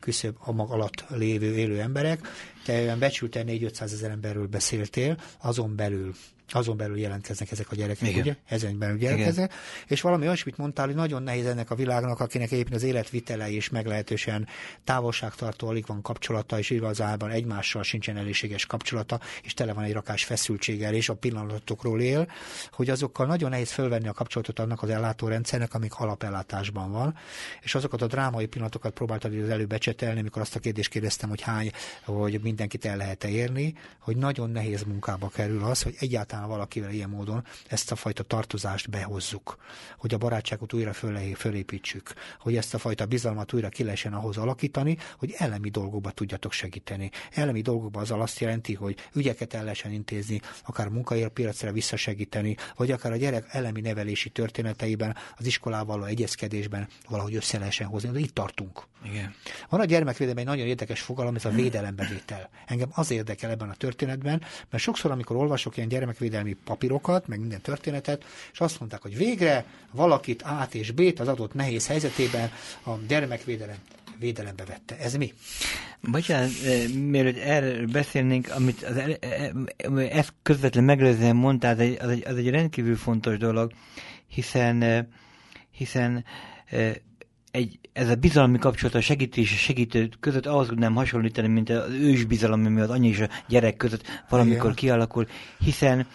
küszöb a mag alatt lévő élő emberek. Te becsülten 4-500 ezer emberről beszéltél, azon belül azon belül jelentkeznek ezek a gyerekek, Igen. ugye? Ezen belül jelentkeznek. Igen. És valami olyasmit mondtál, hogy nagyon nehéz ennek a világnak, akinek éppen az életvitele is meglehetősen távolságtartó, alig van kapcsolata, és igazából egymással sincsen elégséges kapcsolata, és tele van egy rakás feszültséggel, és a pillanatokról él, hogy azokkal nagyon nehéz fölvenni a kapcsolatot annak az ellátórendszernek, amik alapellátásban van. És azokat a drámai pillanatokat próbáltad az előbb becsetelni, amikor azt a kérdést kérdeztem, hogy hány, hogy mindenkit el lehet -e érni, hogy nagyon nehéz munkába kerül az, hogy egyáltalán egyáltalán valakivel ilyen módon ezt a fajta tartozást behozzuk, hogy a barátságot újra fölé, fölépítsük, hogy ezt a fajta bizalmat újra ki lehessen ahhoz alakítani, hogy elemi dolgokba tudjatok segíteni. Elemi dolgokba az azt jelenti, hogy ügyeket el lehessen intézni, akár munkaérpiacra visszasegíteni, vagy akár a gyerek elemi nevelési történeteiben, az iskolával való egyezkedésben valahogy össze lehessen hozni. De itt tartunk. Igen. Van a gyermekvédelem egy nagyon érdekes fogalom, ez a védelembevétel. Engem az érdekel ebben a történetben, mert sokszor, amikor olvasok ilyen gyermekvédelmi papírokat, meg minden történetet, és azt mondták, hogy végre valakit A és B-t az adott nehéz helyzetében a gyermekvédelem védelembe vette. Ez mi? Bocsánat, eh, mielőtt erről beszélnénk, amit az, eh, eh, ezt közvetlen megelőzően mondtál, az egy, az, egy, az egy rendkívül fontos dolog, hiszen, hiszen egy, ez a bizalmi kapcsolat a segítés és segítő között ahhoz nem hasonlítani, mint az ős bizalom, ami az anya és a gyerek között valamikor Igen. kialakul, hiszen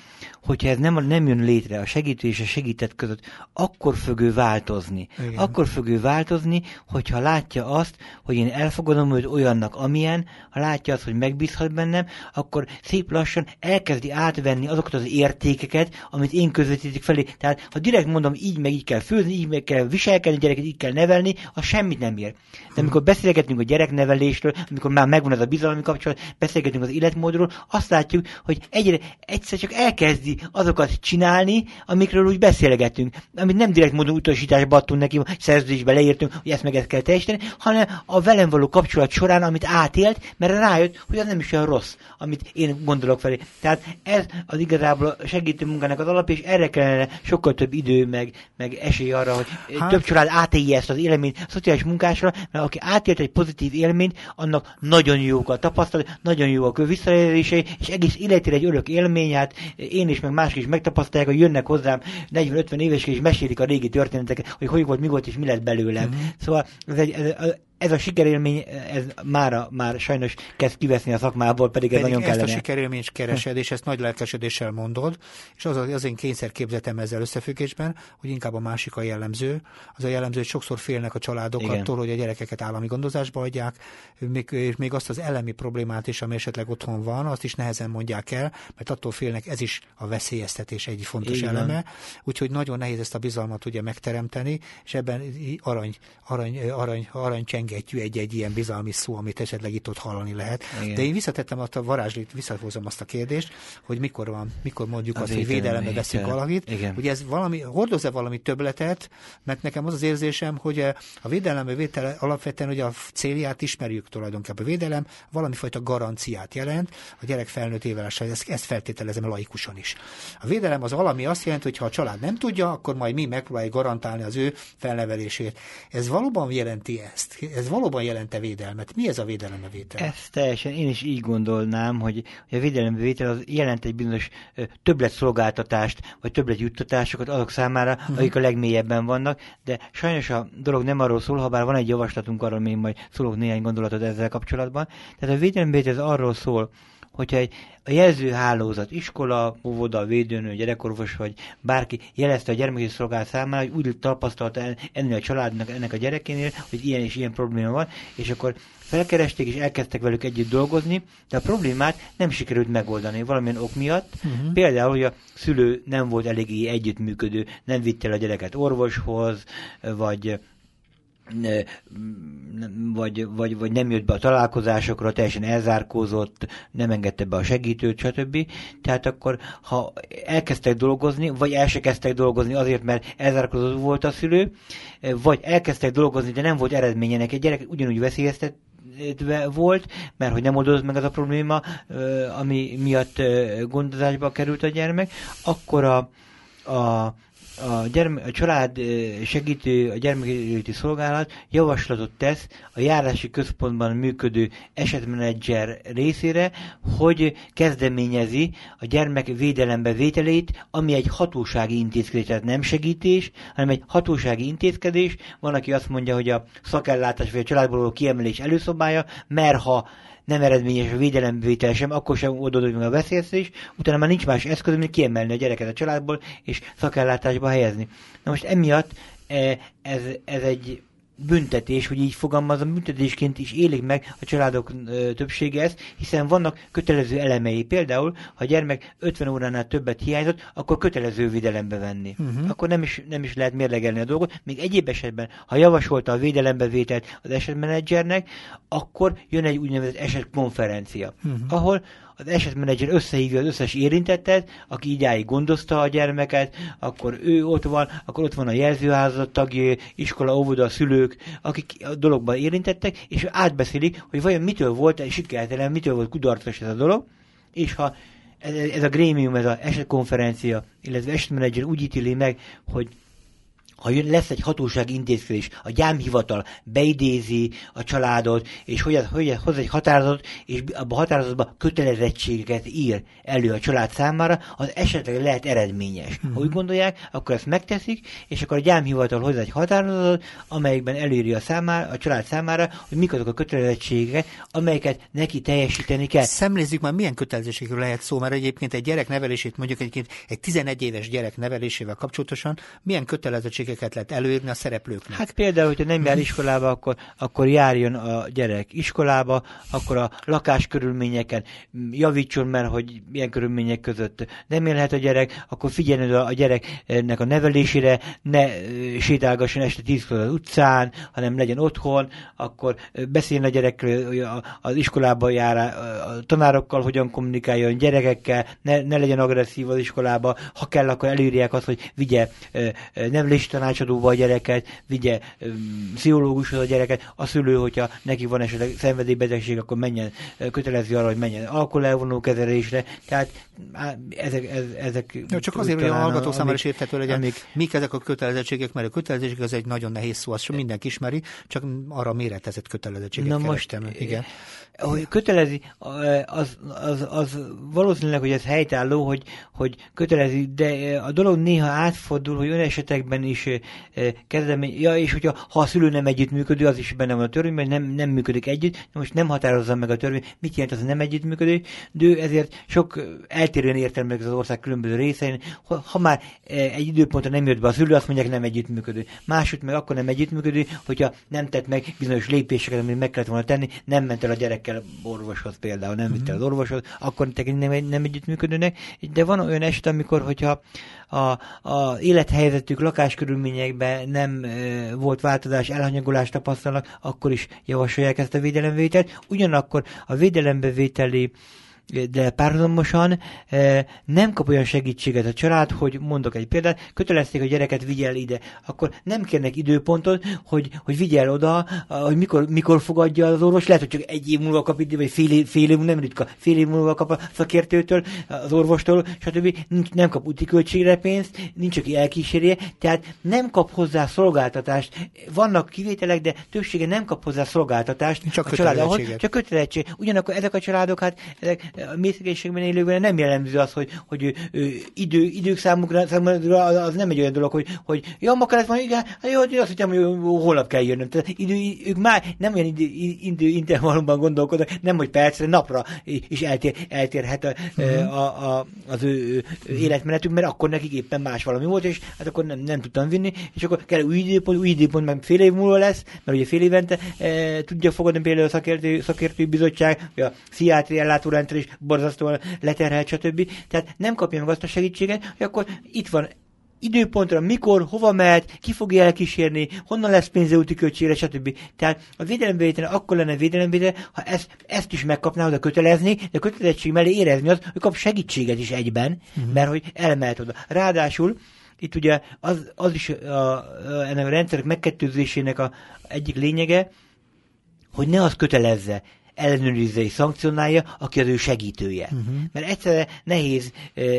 hogyha ez nem, nem jön létre a segítő és a segített között, akkor fog ő változni. Igen. Akkor fog ő változni, hogyha látja azt, hogy én elfogadom őt olyannak, amilyen, ha látja azt, hogy megbízhat bennem, akkor szép lassan elkezdi átvenni azokat az értékeket, amit én közvetítek felé. Tehát ha direkt mondom, így meg így kell főzni, így meg kell viselkedni, gyereket így kell nevelni, az semmit nem ér. De amikor beszélgetünk a gyereknevelésről, amikor már megvan ez a bizalmi kapcsolat, beszélgetünk az életmódról, azt látjuk, hogy egyre egyszer csak elkezdi azokat csinálni, amikről úgy beszélgetünk, amit nem direkt módon utasításba adtunk neki, szerződésbe leírtunk, hogy ezt meg ezt kell teljesíteni, hanem a velem való kapcsolat során, amit átélt, mert rájött, hogy az nem is olyan rossz, amit én gondolok felé. Tehát ez az igazából segítő munkának az alap, és erre kellene sokkal több idő, meg, meg esély arra, hogy hát... több család átélje ezt az élményt a szociális munkásra, mert aki átélt egy pozitív élményt, annak nagyon jók a tapasztalat, nagyon jó a visszaélései, és egész életére egy örök élmény, hát én is is, meg mások is megtapasztalják, hogy jönnek hozzám 40-50 éves és mesélik a régi történeteket, hogy hogy volt, mi volt és mi lett belőlem. Mm-hmm. Szóval ez egy, ez, ez a sikerélmény, ez már, már sajnos kezd kiveszni a szakmából, pedig, pedig ez nagyon kellene. ezt a sikerélményt keresed, és ezt nagy lelkesedéssel mondod, és az az én kényszerképzetem ezzel összefüggésben, hogy inkább a másik a jellemző. Az a jellemző, hogy sokszor félnek a családok Igen. attól, hogy a gyerekeket állami gondozásba adják, még, és még azt az elemi problémát is, ami esetleg otthon van, azt is nehezen mondják el, mert attól félnek, ez is a veszélyeztetés egy fontos Igen. eleme. Úgyhogy nagyon nehéz ezt a bizalmat ugye megteremteni, és ebben arany, arany, arany, arany emlegetjük egy-egy ilyen bizalmi szó, amit esetleg itt ott hallani lehet. Igen. De én visszatettem azt a varázslit, visszahozom azt a kérdést, hogy mikor van, mikor mondjuk az azt, hogy védelembe veszünk valakit, Igen. hogy ez valami, hordoz-e valami töbletet, mert nekem az az érzésem, hogy eh, a védelembe vétele alapvetően, hogy a célját ismerjük tulajdonképpen. A védelem valami fajta garanciát jelent a gyerek felnőtt évelása, ezt, ezt feltételezem laikusan is. A védelem az valami azt jelenti, hogy ha a család nem tudja, akkor majd mi megpróbáljuk garantálni az ő felnevelését. Ez valóban jelenti ezt? Ez valóban jelente védelmet. Mi ez a védelembevétel? Ez teljesen, én is így gondolnám, hogy, hogy a védelembevétel az jelent egy bizonyos többlet szolgáltatást, vagy többlet juttatásokat azok számára, uh-huh. akik a legmélyebben vannak, de sajnos a dolog nem arról szól, ha bár van egy javaslatunk, arról még majd szólok néhány gondolatot ezzel kapcsolatban. Tehát a védelembevétel az arról szól, hogyha egy a jelzőhálózat, iskola, óvoda, védőnő, gyerekorvos vagy bárki jelezte a gyermeki szolgálat számára, hogy úgy tapasztalta ennél a családnak, ennek a gyerekénél, hogy ilyen és ilyen probléma van, és akkor felkeresték és elkezdtek velük együtt dolgozni, de a problémát nem sikerült megoldani valamilyen ok miatt. Uh-huh. Például, hogy a szülő nem volt eléggé együttműködő, nem vitte el a gyereket orvoshoz, vagy vagy, vagy, vagy nem jött be a találkozásokra, teljesen elzárkózott, nem engedte be a segítőt, stb. Tehát akkor, ha elkezdtek dolgozni, vagy el se kezdtek dolgozni azért, mert elzárkózott volt a szülő, vagy elkezdtek dolgozni, de nem volt eredménye neki, egy gyerek ugyanúgy veszélyeztet, volt, mert hogy nem oldódott meg az a probléma, ami miatt gondozásba került a gyermek, akkor a, a a, gyerme, a család segítő, a gyermekjóléti szolgálat javaslatot tesz a járási központban működő esetmenedzser részére, hogy kezdeményezi a gyermek védelembe vételét, ami egy hatósági intézkedés, tehát nem segítés, hanem egy hatósági intézkedés. Van, aki azt mondja, hogy a szakellátás vagy a családból való kiemelés előszobája, mert ha nem eredményes a védelemvétel sem, akkor sem oldódik meg a veszélyeztetés, utána már nincs más eszköz, mint kiemelni a gyereket a családból, és szakellátásba helyezni. Na most emiatt eh, ez, ez egy büntetés, hogy így fogalmazom, büntetésként is élik meg a családok ö, többsége ezt, hiszen vannak kötelező elemei. Például, ha a gyermek 50 óránál többet hiányzott, akkor kötelező védelembe venni. Uh-huh. Akkor nem is, nem is lehet mérlegelni a dolgot. Még egyéb esetben, ha javasolta a védelembevételt az esetmenedzsernek, akkor jön egy úgynevezett esetkonferencia, uh-huh. ahol az esetmenedzser összehívja az összes érintettet, aki idáig gondozta a gyermeket, akkor ő ott van, akkor ott van a jelzőházat tagja, iskola, óvoda, szülők, akik a dologban érintettek, és átbeszélik, hogy vajon mitől volt egy sikertelen, mitől volt kudarcos ez a dolog, és ha ez, ez a grémium, ez az esetkonferencia, illetve esetmenedzser úgy ítéli meg, hogy ha jön, lesz egy hatóság intézkedés, a gyámhivatal beidézi a családot, és hogy, hogy hoz egy határozatot, és a határozatban kötelezettségeket ír elő a család számára, az esetleg lehet eredményes. Uh-huh. Ha úgy gondolják, akkor ezt megteszik, és akkor a gyámhivatal hoz egy határozatot, amelyikben előírja a, számára, a család számára, hogy mik azok a kötelezettségek, amelyeket neki teljesíteni kell. Szemlézzük már, milyen kötelezettségről lehet szó, mert egyébként egy gyerek nevelését, mondjuk egyébként egy 11 éves gyerek nevelésével kapcsolatosan milyen kötelezettség tevékenységeket lehet előírni a szereplőknek. Hát például, hogyha nem jár iskolába, akkor, akkor járjon a gyerek iskolába, akkor a lakáskörülményeken javítson, mert hogy milyen körülmények között nem élhet a gyerek, akkor figyeljen a gyereknek a nevelésére, ne sétálgasson este tíz az utcán, hanem legyen otthon, akkor beszéljen a gyerekről, az iskolába jár a tanárokkal, hogyan kommunikáljon gyerekekkel, ne, ne legyen agresszív az iskolába, ha kell, akkor előírják azt, hogy vigye nevelési tanácsadóba a gyereket, vigye pszichológushoz a gyereket, a szülő, hogyha neki van esetleg szenvedélybetegség, akkor menjen, kötelezi arra, hogy menjen alkoholelvonó kezelésre, tehát ezek, ezek Jó, csak azért, hogy a hallgató számára is érthető legyen, amik, mik ezek a kötelezettségek, mert a kötelezettség az egy nagyon nehéz szó, azt mindenki ismeri, csak arra méretezett kötelezettséget Na kerestem. most, igen hogy kötelezi, az, az, az valószínűleg, hogy ez helytálló, hogy, hogy kötelezi, de a dolog néha átfordul, hogy olyan esetekben is kezdemény, ja, és hogyha ha a szülő nem együttműködő, az is benne van a törvényben, nem, nem működik együtt, de most nem határozza meg a törvény, mit jelent az nem együttműködő, de ezért sok eltérően értelmezik az ország különböző részein, ha, ha már egy időpontra nem jött be a szülő, azt mondják nem együttműködő. Másút meg akkor nem együttműködő, hogyha nem tett meg bizonyos lépéseket, amit meg kellett volna tenni, nem ment el a gyerek kell orvoshoz például, nem vitte az orvoshoz, akkor nem, nem együttműködőnek, de van olyan eset, amikor, hogyha a, a élethelyzetük, lakáskörülményekben nem e, volt változás, elhanyagolás tapasztalnak, akkor is javasolják ezt a védelemvételt. Ugyanakkor a védelembevételi de párhuzamosan e, nem kap olyan segítséget a család, hogy mondok egy példát, kötelezték a gyereket vigyel ide, akkor nem kérnek időpontot, hogy, hogy vigyel oda, hogy mikor, mikor fogadja az orvos, lehet, hogy csak egy év múlva kap idő, vagy fél év, fél év, nem ritka, fél év múlva kap a szakértőtől, az orvostól, stb. Nincs, nem kap úti költségre pénzt, nincs, aki elkísérje, tehát nem kap hozzá szolgáltatást. Vannak kivételek, de többsége nem kap hozzá szolgáltatást csak a család, ahol, csak kötelezettség. Ugyanakkor ezek a családok, hát ezek a mészegénységben élőkben nem jellemző az, hogy, hogy ő, idő, idők számukra, számukra az, az, nem egy olyan dolog, hogy, hogy ja, ma kellett van, igen, hát jó, azt hittem, hogy holnap kell jönnöm. Tehát idő, ők már nem olyan idő, idő intervallumban gondolkodnak, nem, hogy percre, napra is eltér, eltérhet a, uh-huh. a, a, az ő, uh-huh. életmenetük, mert akkor nekik éppen más valami volt, és hát akkor nem, nem tudtam vinni, és akkor kell új időpont, új időpont, meg fél év múlva lesz, mert ugye fél évente e, tudja fogadni például a szakértő, szakértői bizottság, a pszichiátri ellátórendszer is borzasztóan leterhelt, stb. Tehát nem kapja meg azt a segítséget, hogy akkor itt van időpontra, mikor, hova mehet, ki fogja elkísérni, honnan lesz pénze úti költségre, stb. Tehát a védelemvétel akkor lenne védelemvétel, ha ezt, ezt is megkapná, oda kötelezni, de a kötelezettség mellé érezni az, hogy kap segítséget is egyben, uh-huh. mert hogy elmehet oda. Ráadásul itt ugye az, az is a, a, ennek a rendszerek megkettőzésének a egyik lényege, hogy ne az kötelezze, ellenőrizze és szankcionálja, aki az ő segítője. Uh-huh. Mert egyszerre nehéz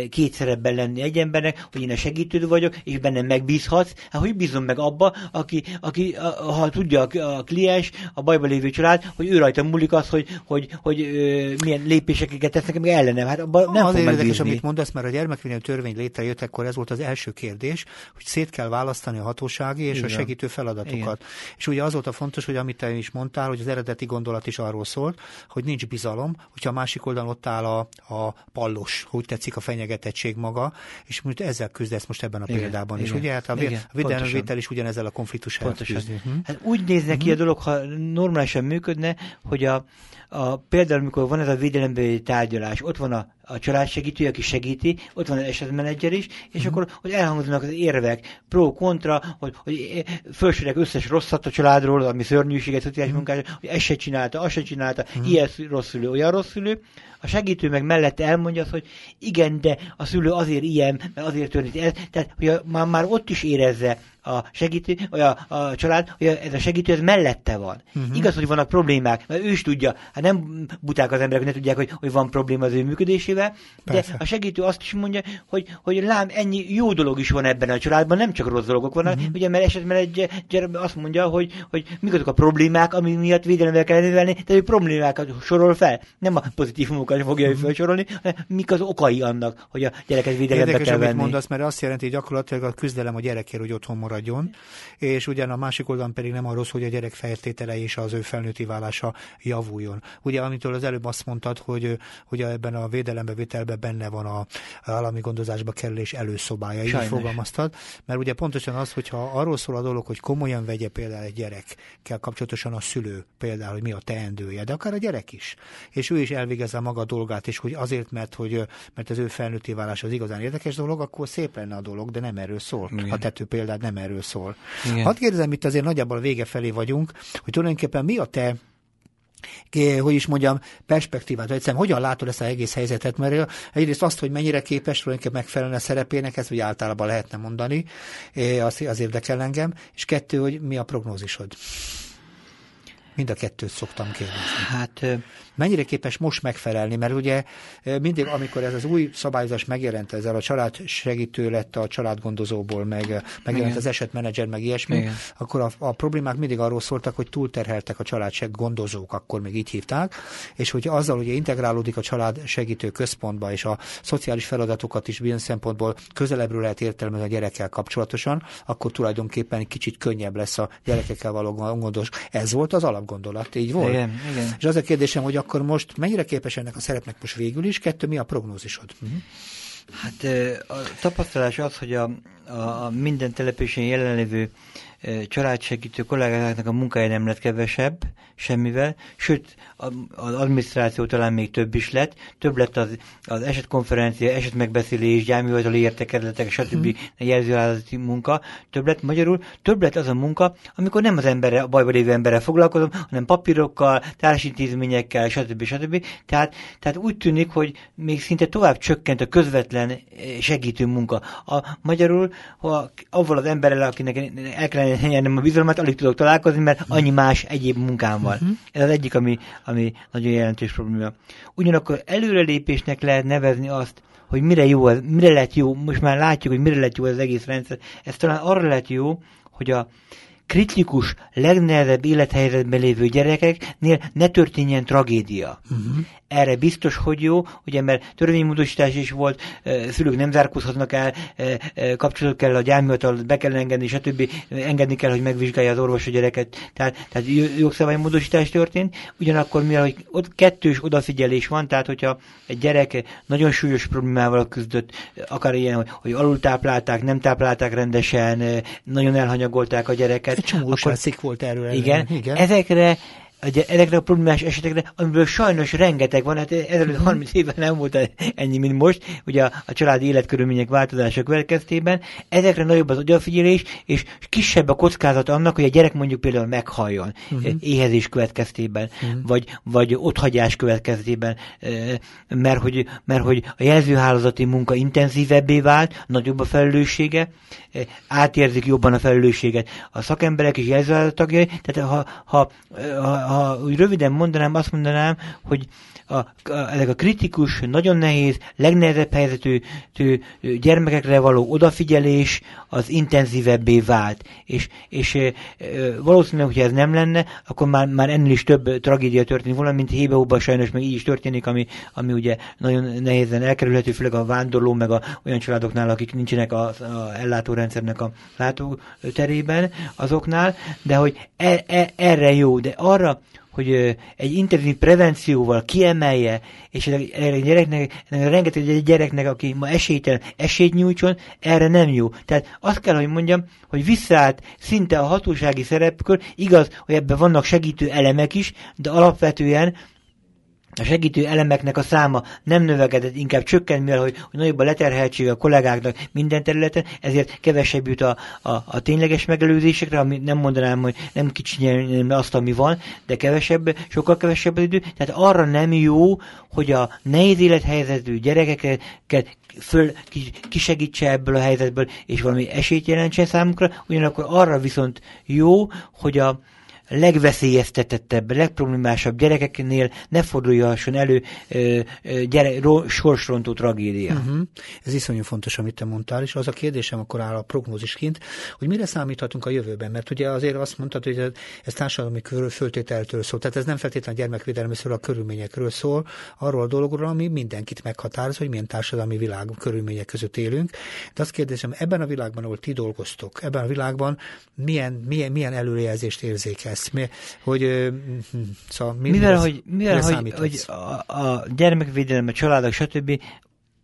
két szerepben lenni egy embernek, hogy én a segítő vagyok, és bennem megbízhatsz. Hát hogy bízom meg abba, aki, aki ha tudja a, a kliens, a bajba lévő család, hogy ő rajta múlik az, hogy, hogy, hogy, hogy milyen lépéseket tesznek meg ellenem. Hát abban nem az érdekes, amit mondasz, mert a gyermekvédelmi törvény létrejött, akkor ez volt az első kérdés, hogy szét kell választani a hatósági és Igen. a segítő feladatokat. Igen. És ugye az volt a fontos, hogy amit te is mondtál, hogy az eredeti gondolat is arról szól, volt, hogy nincs bizalom, hogyha a másik oldalon ott áll a, a pallos, úgy tetszik a fenyegetettség maga, és most ezzel küzdesz most ebben a igen, példában igen, is. Ugye hát a, igen, a védelmi is ugyanezzel a konfliktus Pontosan. Hm? Hát úgy nézne ki a mhm. dolog, ha normálisan működne, hogy a, a, például, amikor van ez a védelembeli tárgyalás, ott van a, a családsegítő, aki segíti, ott van az esetmenedzser is, és mm. akkor hogy elhangzanak az érvek, pro, kontra, hogy, hogy felsorolják összes rosszat a családról, ami szörnyűséget, szociális mm. munkás, hogy ezt se csinálta, azt se csinálta, mm. ilyen rossz szülő, olyan rossz szülő, a segítő meg mellette elmondja azt, hogy igen, de a szülő azért ilyen, mert azért történt ez, tehát hogy a, már, már ott is érezze a segítő, vagy a, a család, hogy ez a segítő ez mellette van. Uh-huh. Igaz, hogy vannak problémák, mert ő is tudja, hát nem buták az emberek, ne tudják, hogy, hogy van probléma az ő működésével, Persze. de a segítő azt is mondja, hogy, hogy lám, ennyi jó dolog is van ebben a családban, nem csak rossz dolgok vannak, uh-huh. ugye, mert esetben egy gyerek azt mondja, hogy, hogy mik azok a problémák, ami miatt védelemvel kell növelni, de ő problémákat sorol fel, nem a pozitívumokat fogja uh-huh. felsorolni, hanem mik az okai annak, hogy a gyereket védelembe Érdekes, kell venni. mondasz, mert azt jelenti, hogy gyakorlatilag a küzdelem a gyerekért, hogy otthon maradjon, és ugyan a másik oldalon pedig nem arról hogy a gyerek feltétele és az ő felnőtti válása javuljon. Ugye, amitől az előbb azt mondtad, hogy, hogy ebben a védelembevételben benne van a, a állami gondozásba kerülés előszobája, így fogalmaztad, mert ugye pontosan az, hogyha arról szól a dolog, hogy komolyan vegye például egy gyerekkel kapcsolatosan a szülő, például, hogy mi a teendője, de akár a gyerek is, és ő is elvégezze maga dolgát, és hogy azért, mert, hogy, mert az ő felnőtti válás az igazán érdekes dolog, akkor szép lenne a dolog, de nem erről szól. Igen. A tető példád nem erről szól. Igen. Hadd kérdezem, itt azért nagyjából a vége felé vagyunk, hogy tulajdonképpen mi a te hogy is mondjam, perspektívát, egyszerűen hogyan látod ezt az egész helyzetet, mert egyrészt azt, hogy mennyire képes tulajdonképpen megfelelni a szerepének, ezt úgy általában lehetne mondani, az, az érdekel engem, és kettő, hogy mi a prognózisod? Mind a kettőt szoktam kérdezni. Hát mennyire képes most megfelelni, mert ugye mindig, amikor ez az új szabályozás megjelent, ezzel a család segítő lett a családgondozóból, meg megjelent Igen. az esetmenedzser, meg ilyesmi, Igen. akkor a, a problémák mindig arról szóltak, hogy túlterheltek a család gondozók, akkor még így hívták, és hogy azzal, hogy integrálódik a család segítő központba, és a szociális feladatokat is bizonyos szempontból közelebbről lehet értelmezni a gyerekkel kapcsolatosan, akkor tulajdonképpen egy kicsit könnyebb lesz a gyerekekkel való gondos. Ez volt az alapgondolat, így volt. Igen, igen. És az a kérdésem, hogy akkor most mennyire képes ennek a szerepnek most végül is? Kettő, mi a prognózisod? Uh-huh. Hát a tapasztalás az, hogy a, a, a minden településen jelenlévő családsegítő kollégáknak a munkája nem lett kevesebb semmivel, sőt az adminisztráció talán még több is lett, több lett az, az esetkonferencia, esetmegbeszélés, gyámhivatali értekezletek, stb. Hmm. jelzőállati munka, több lett magyarul, több lett az a munka, amikor nem az emberre, a bajba lévő emberrel foglalkozom, hanem papírokkal, társintézményekkel, stb. stb. Tehát, tehát úgy tűnik, hogy még szinte tovább csökkent a közvetlen segítő munka. A magyarul, ha avval az emberrel, akinek el kellene nyernem a bizalmat, alig tudok találkozni, mert annyi más egyéb munkám van. Uh-huh. Ez az egyik, ami, ami nagyon jelentős probléma. Ugyanakkor előrelépésnek lehet nevezni azt, hogy mire jó ez, mire lett jó, most már látjuk, hogy mire lett jó az egész rendszer. Ez talán arra lett jó, hogy a kritikus, legnehezebb élethelyzetben lévő gyerekeknél ne történjen tragédia. Uh-huh. Erre biztos, hogy jó, ugye, mert törvénymódosítás is volt, szülők nem zárkózhatnak el, kapcsolatot kell a gyámhivatal, be kell engedni, stb. engedni kell, hogy megvizsgálja az orvos a gyereket. Tehát, tehát jogszabálymódosítás történt, ugyanakkor mivel hogy ott kettős odafigyelés van, tehát hogyha egy gyerek nagyon súlyos problémával küzdött, akár ilyen, hogy, hogy alultáplálták, nem táplálták rendesen, nagyon elhanyagolták a gyereket. Egy csomó akkor, volt erről. Igen, igen. Ezekre ezekre a problémás esetekre, amiből sajnos rengeteg van, hát ezelőtt 30 mhm. éven nem volt ennyi, mint most, ugye a, a családi életkörülmények változása következtében, ezekre nagyobb az odafigyelés, és kisebb a kockázat annak, hogy a gyerek mondjuk például meghalljon uh-huh. éhezés következtében, uh-huh. vagy, vagy otthagyás következtében, mert hogy, mert hogy a jelzőhálózati munka intenzívebbé vált, nagyobb a felelőssége, átérzik jobban a felelősséget a szakemberek és jelzőhálózat tagjai, tehát ha, ha, ha ha röviden mondanám, azt mondanám, hogy a, a, ezek a kritikus, nagyon nehéz, legnehezebb helyzetű gyermekekre való odafigyelés az intenzívebbé vált. És, és e, valószínűleg, hogyha ez nem lenne, akkor már, már ennél is több tragédia történik volna, mint Hébeóban sajnos meg így is történik, ami, ami ugye nagyon nehézen elkerülhető, főleg a vándorló, meg a, olyan családoknál, akik nincsenek a, a ellátórendszernek a látóterében azoknál, de hogy e, e, erre jó, de arra, hogy egy intenzív prevencióval kiemelje, és a gyereknek, rengeteg egy gyereknek, aki ma esélytelen, esélyt nyújtson, erre nem jó. Tehát azt kell, hogy mondjam, hogy visszaállt szinte a hatósági szerepkör, igaz, hogy ebben vannak segítő elemek is, de alapvetően a segítő elemeknek a száma nem növekedett, inkább csökkent, mivel hogy, hogy nagyobb a leterheltség a kollégáknak minden területen, ezért kevesebb jut a, a, a tényleges megelőzésekre, ami nem mondanám, hogy nem kicsinyelni azt, ami van, de kevesebb, sokkal kevesebb az idő. Tehát arra nem jó, hogy a nehéz élethelyzetű gyerekeket föl, kisegítse ebből a helyzetből, és valami esélyt jelentsen számukra, ugyanakkor arra viszont jó, hogy a, legveszélyeztetettebb, legproblémásabb gyerekeknél ne fordulhasson elő gyere, ro, sorsrontó tragédia. Uh-huh. Ez iszonyú fontos, amit te mondtál, és az a kérdésem akkor áll a prognózisként, hogy mire számíthatunk a jövőben, mert ugye azért azt mondtad, hogy ez, ez társadalmi föltételtől szól, tehát ez nem feltétlenül gyermekvédelemről szól, a körülményekről szól, arról a dologról, ami mindenkit meghatároz, hogy milyen társadalmi világ körülmények között élünk. De azt kérdezem, ebben a világban, ahol ti dolgoztok, ebben a világban milyen, milyen, milyen előrejelzést érzékelsz? Lesz, mi, hogy hm, szóval mi, mivel, mi hogy, mivel hogy, hogy a, a gyermekvédelem, a családok, stb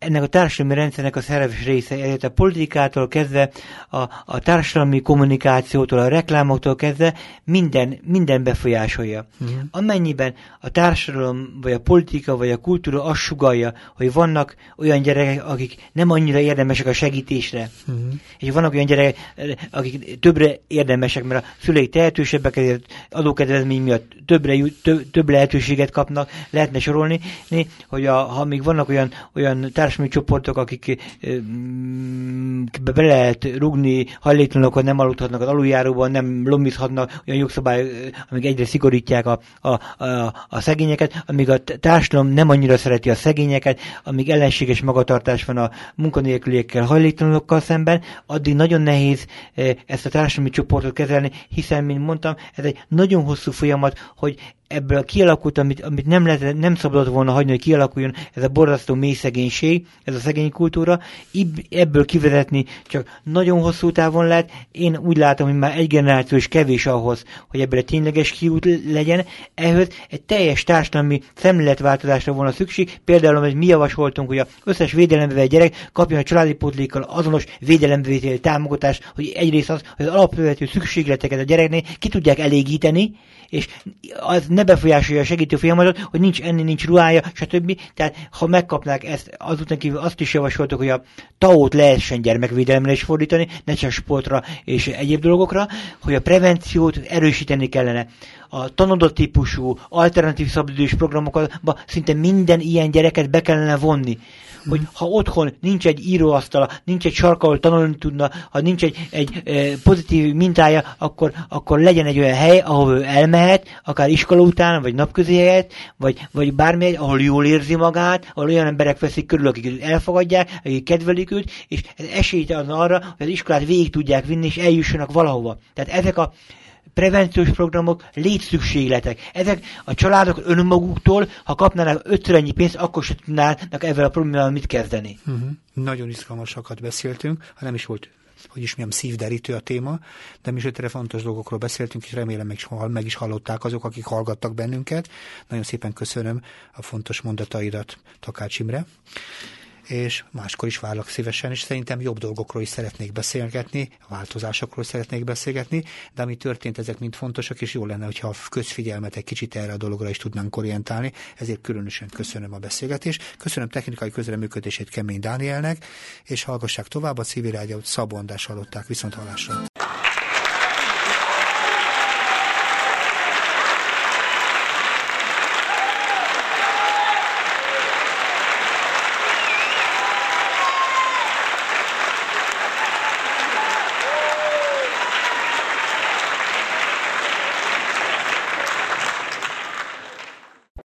ennek a társadalmi rendszernek a szerves része, a politikától kezdve, a, a társadalmi kommunikációtól, a reklámoktól kezdve minden, minden befolyásolja. Uh-huh. Amennyiben a társadalom, vagy a politika, vagy a kultúra azt sugalja, hogy vannak olyan gyerekek, akik nem annyira érdemesek a segítésre, uh-huh. és vannak olyan gyerekek, akik többre érdemesek, mert a szüleik tehetősebbek, ezért adókedvezmény miatt többre, több, több lehetőséget kapnak, lehetne sorolni, hogy a, ha még vannak olyan, olyan társadalmi társadalmi csoportok, akik mm, be lehet rugni, hajléktalanok, nem aludhatnak az aluljáróban, nem lombizhatnak, olyan jogszabály, amik egyre szigorítják a, a, a, a szegényeket, amíg a társadalom nem annyira szereti a szegényeket, amíg ellenséges magatartás van a munkanélküliekkel, hajléktalanokkal szemben, addig nagyon nehéz ezt a társadalmi csoportot kezelni, hiszen, mint mondtam, ez egy nagyon hosszú folyamat, hogy ebből a kialakult, amit, amit nem, lehet, nem szabadott volna hagyni, hogy kialakuljon, ez a borzasztó mély szegénység, ez a szegény kultúra, ebből kivezetni csak nagyon hosszú távon lehet. Én úgy látom, hogy már egy generáció is kevés ahhoz, hogy ebből egy tényleges kiút legyen. Ehhez egy teljes társadalmi szemléletváltozásra volna szükség. Például, amit mi javasoltunk, hogy az összes védelembe gyerek kapjon a családi pótlékkal azonos védelembevételi támogatást, hogy egyrészt az, hogy az alapvető szükségleteket a gyereknél ki tudják elégíteni, és az ne befolyásolja a segítő folyamatot, hogy nincs enni, nincs ruhája, stb. Tehát ha megkapnák ezt, azután kívül azt is javasoltuk, hogy a tao lehessen gyermekvédelemre is fordítani, ne csak sportra és egyéb dolgokra, hogy a prevenciót erősíteni kellene. A tanodott típusú alternatív szabadidős programokba szinte minden ilyen gyereket be kellene vonni hogy ha otthon nincs egy íróasztala, nincs egy sarka, ahol tanulni tudna, ha nincs egy, egy e, pozitív mintája, akkor, akkor legyen egy olyan hely, ahol ő elmehet, akár iskola után, vagy napközi helyet, vagy, vagy bármi, ahol jól érzi magát, ahol olyan emberek veszik körül, akik őt elfogadják, akik kedvelik őt, és ez esélyt ad arra, hogy az iskolát végig tudják vinni, és eljussanak valahova. Tehát ezek a prevenciós programok, létszükségletek. Ezek a családok önmaguktól, ha kapnának ötször ennyi pénzt, akkor se tudnának ezzel a problémával mit kezdeni. Uh-huh. Nagyon izgalmasakat beszéltünk, ha nem is volt hogy is mondjam, szívderítő a téma, de mi is fontos dolgokról beszéltünk, és remélem meg is, meg is hallották azok, akik hallgattak bennünket. Nagyon szépen köszönöm a fontos mondataidat Takács Imre és máskor is várlak szívesen, és szerintem jobb dolgokról is szeretnék beszélgetni, változásokról szeretnék beszélgetni, de ami történt, ezek mind fontosak, és jó lenne, hogyha a közfigyelmet egy kicsit erre a dologra is tudnánk orientálni, ezért különösen köszönöm a beszélgetést, köszönöm technikai közreműködését Kemény Dánielnek, és hallgassák tovább a civil rádiót Szabondás hallották. Viszont hallásra.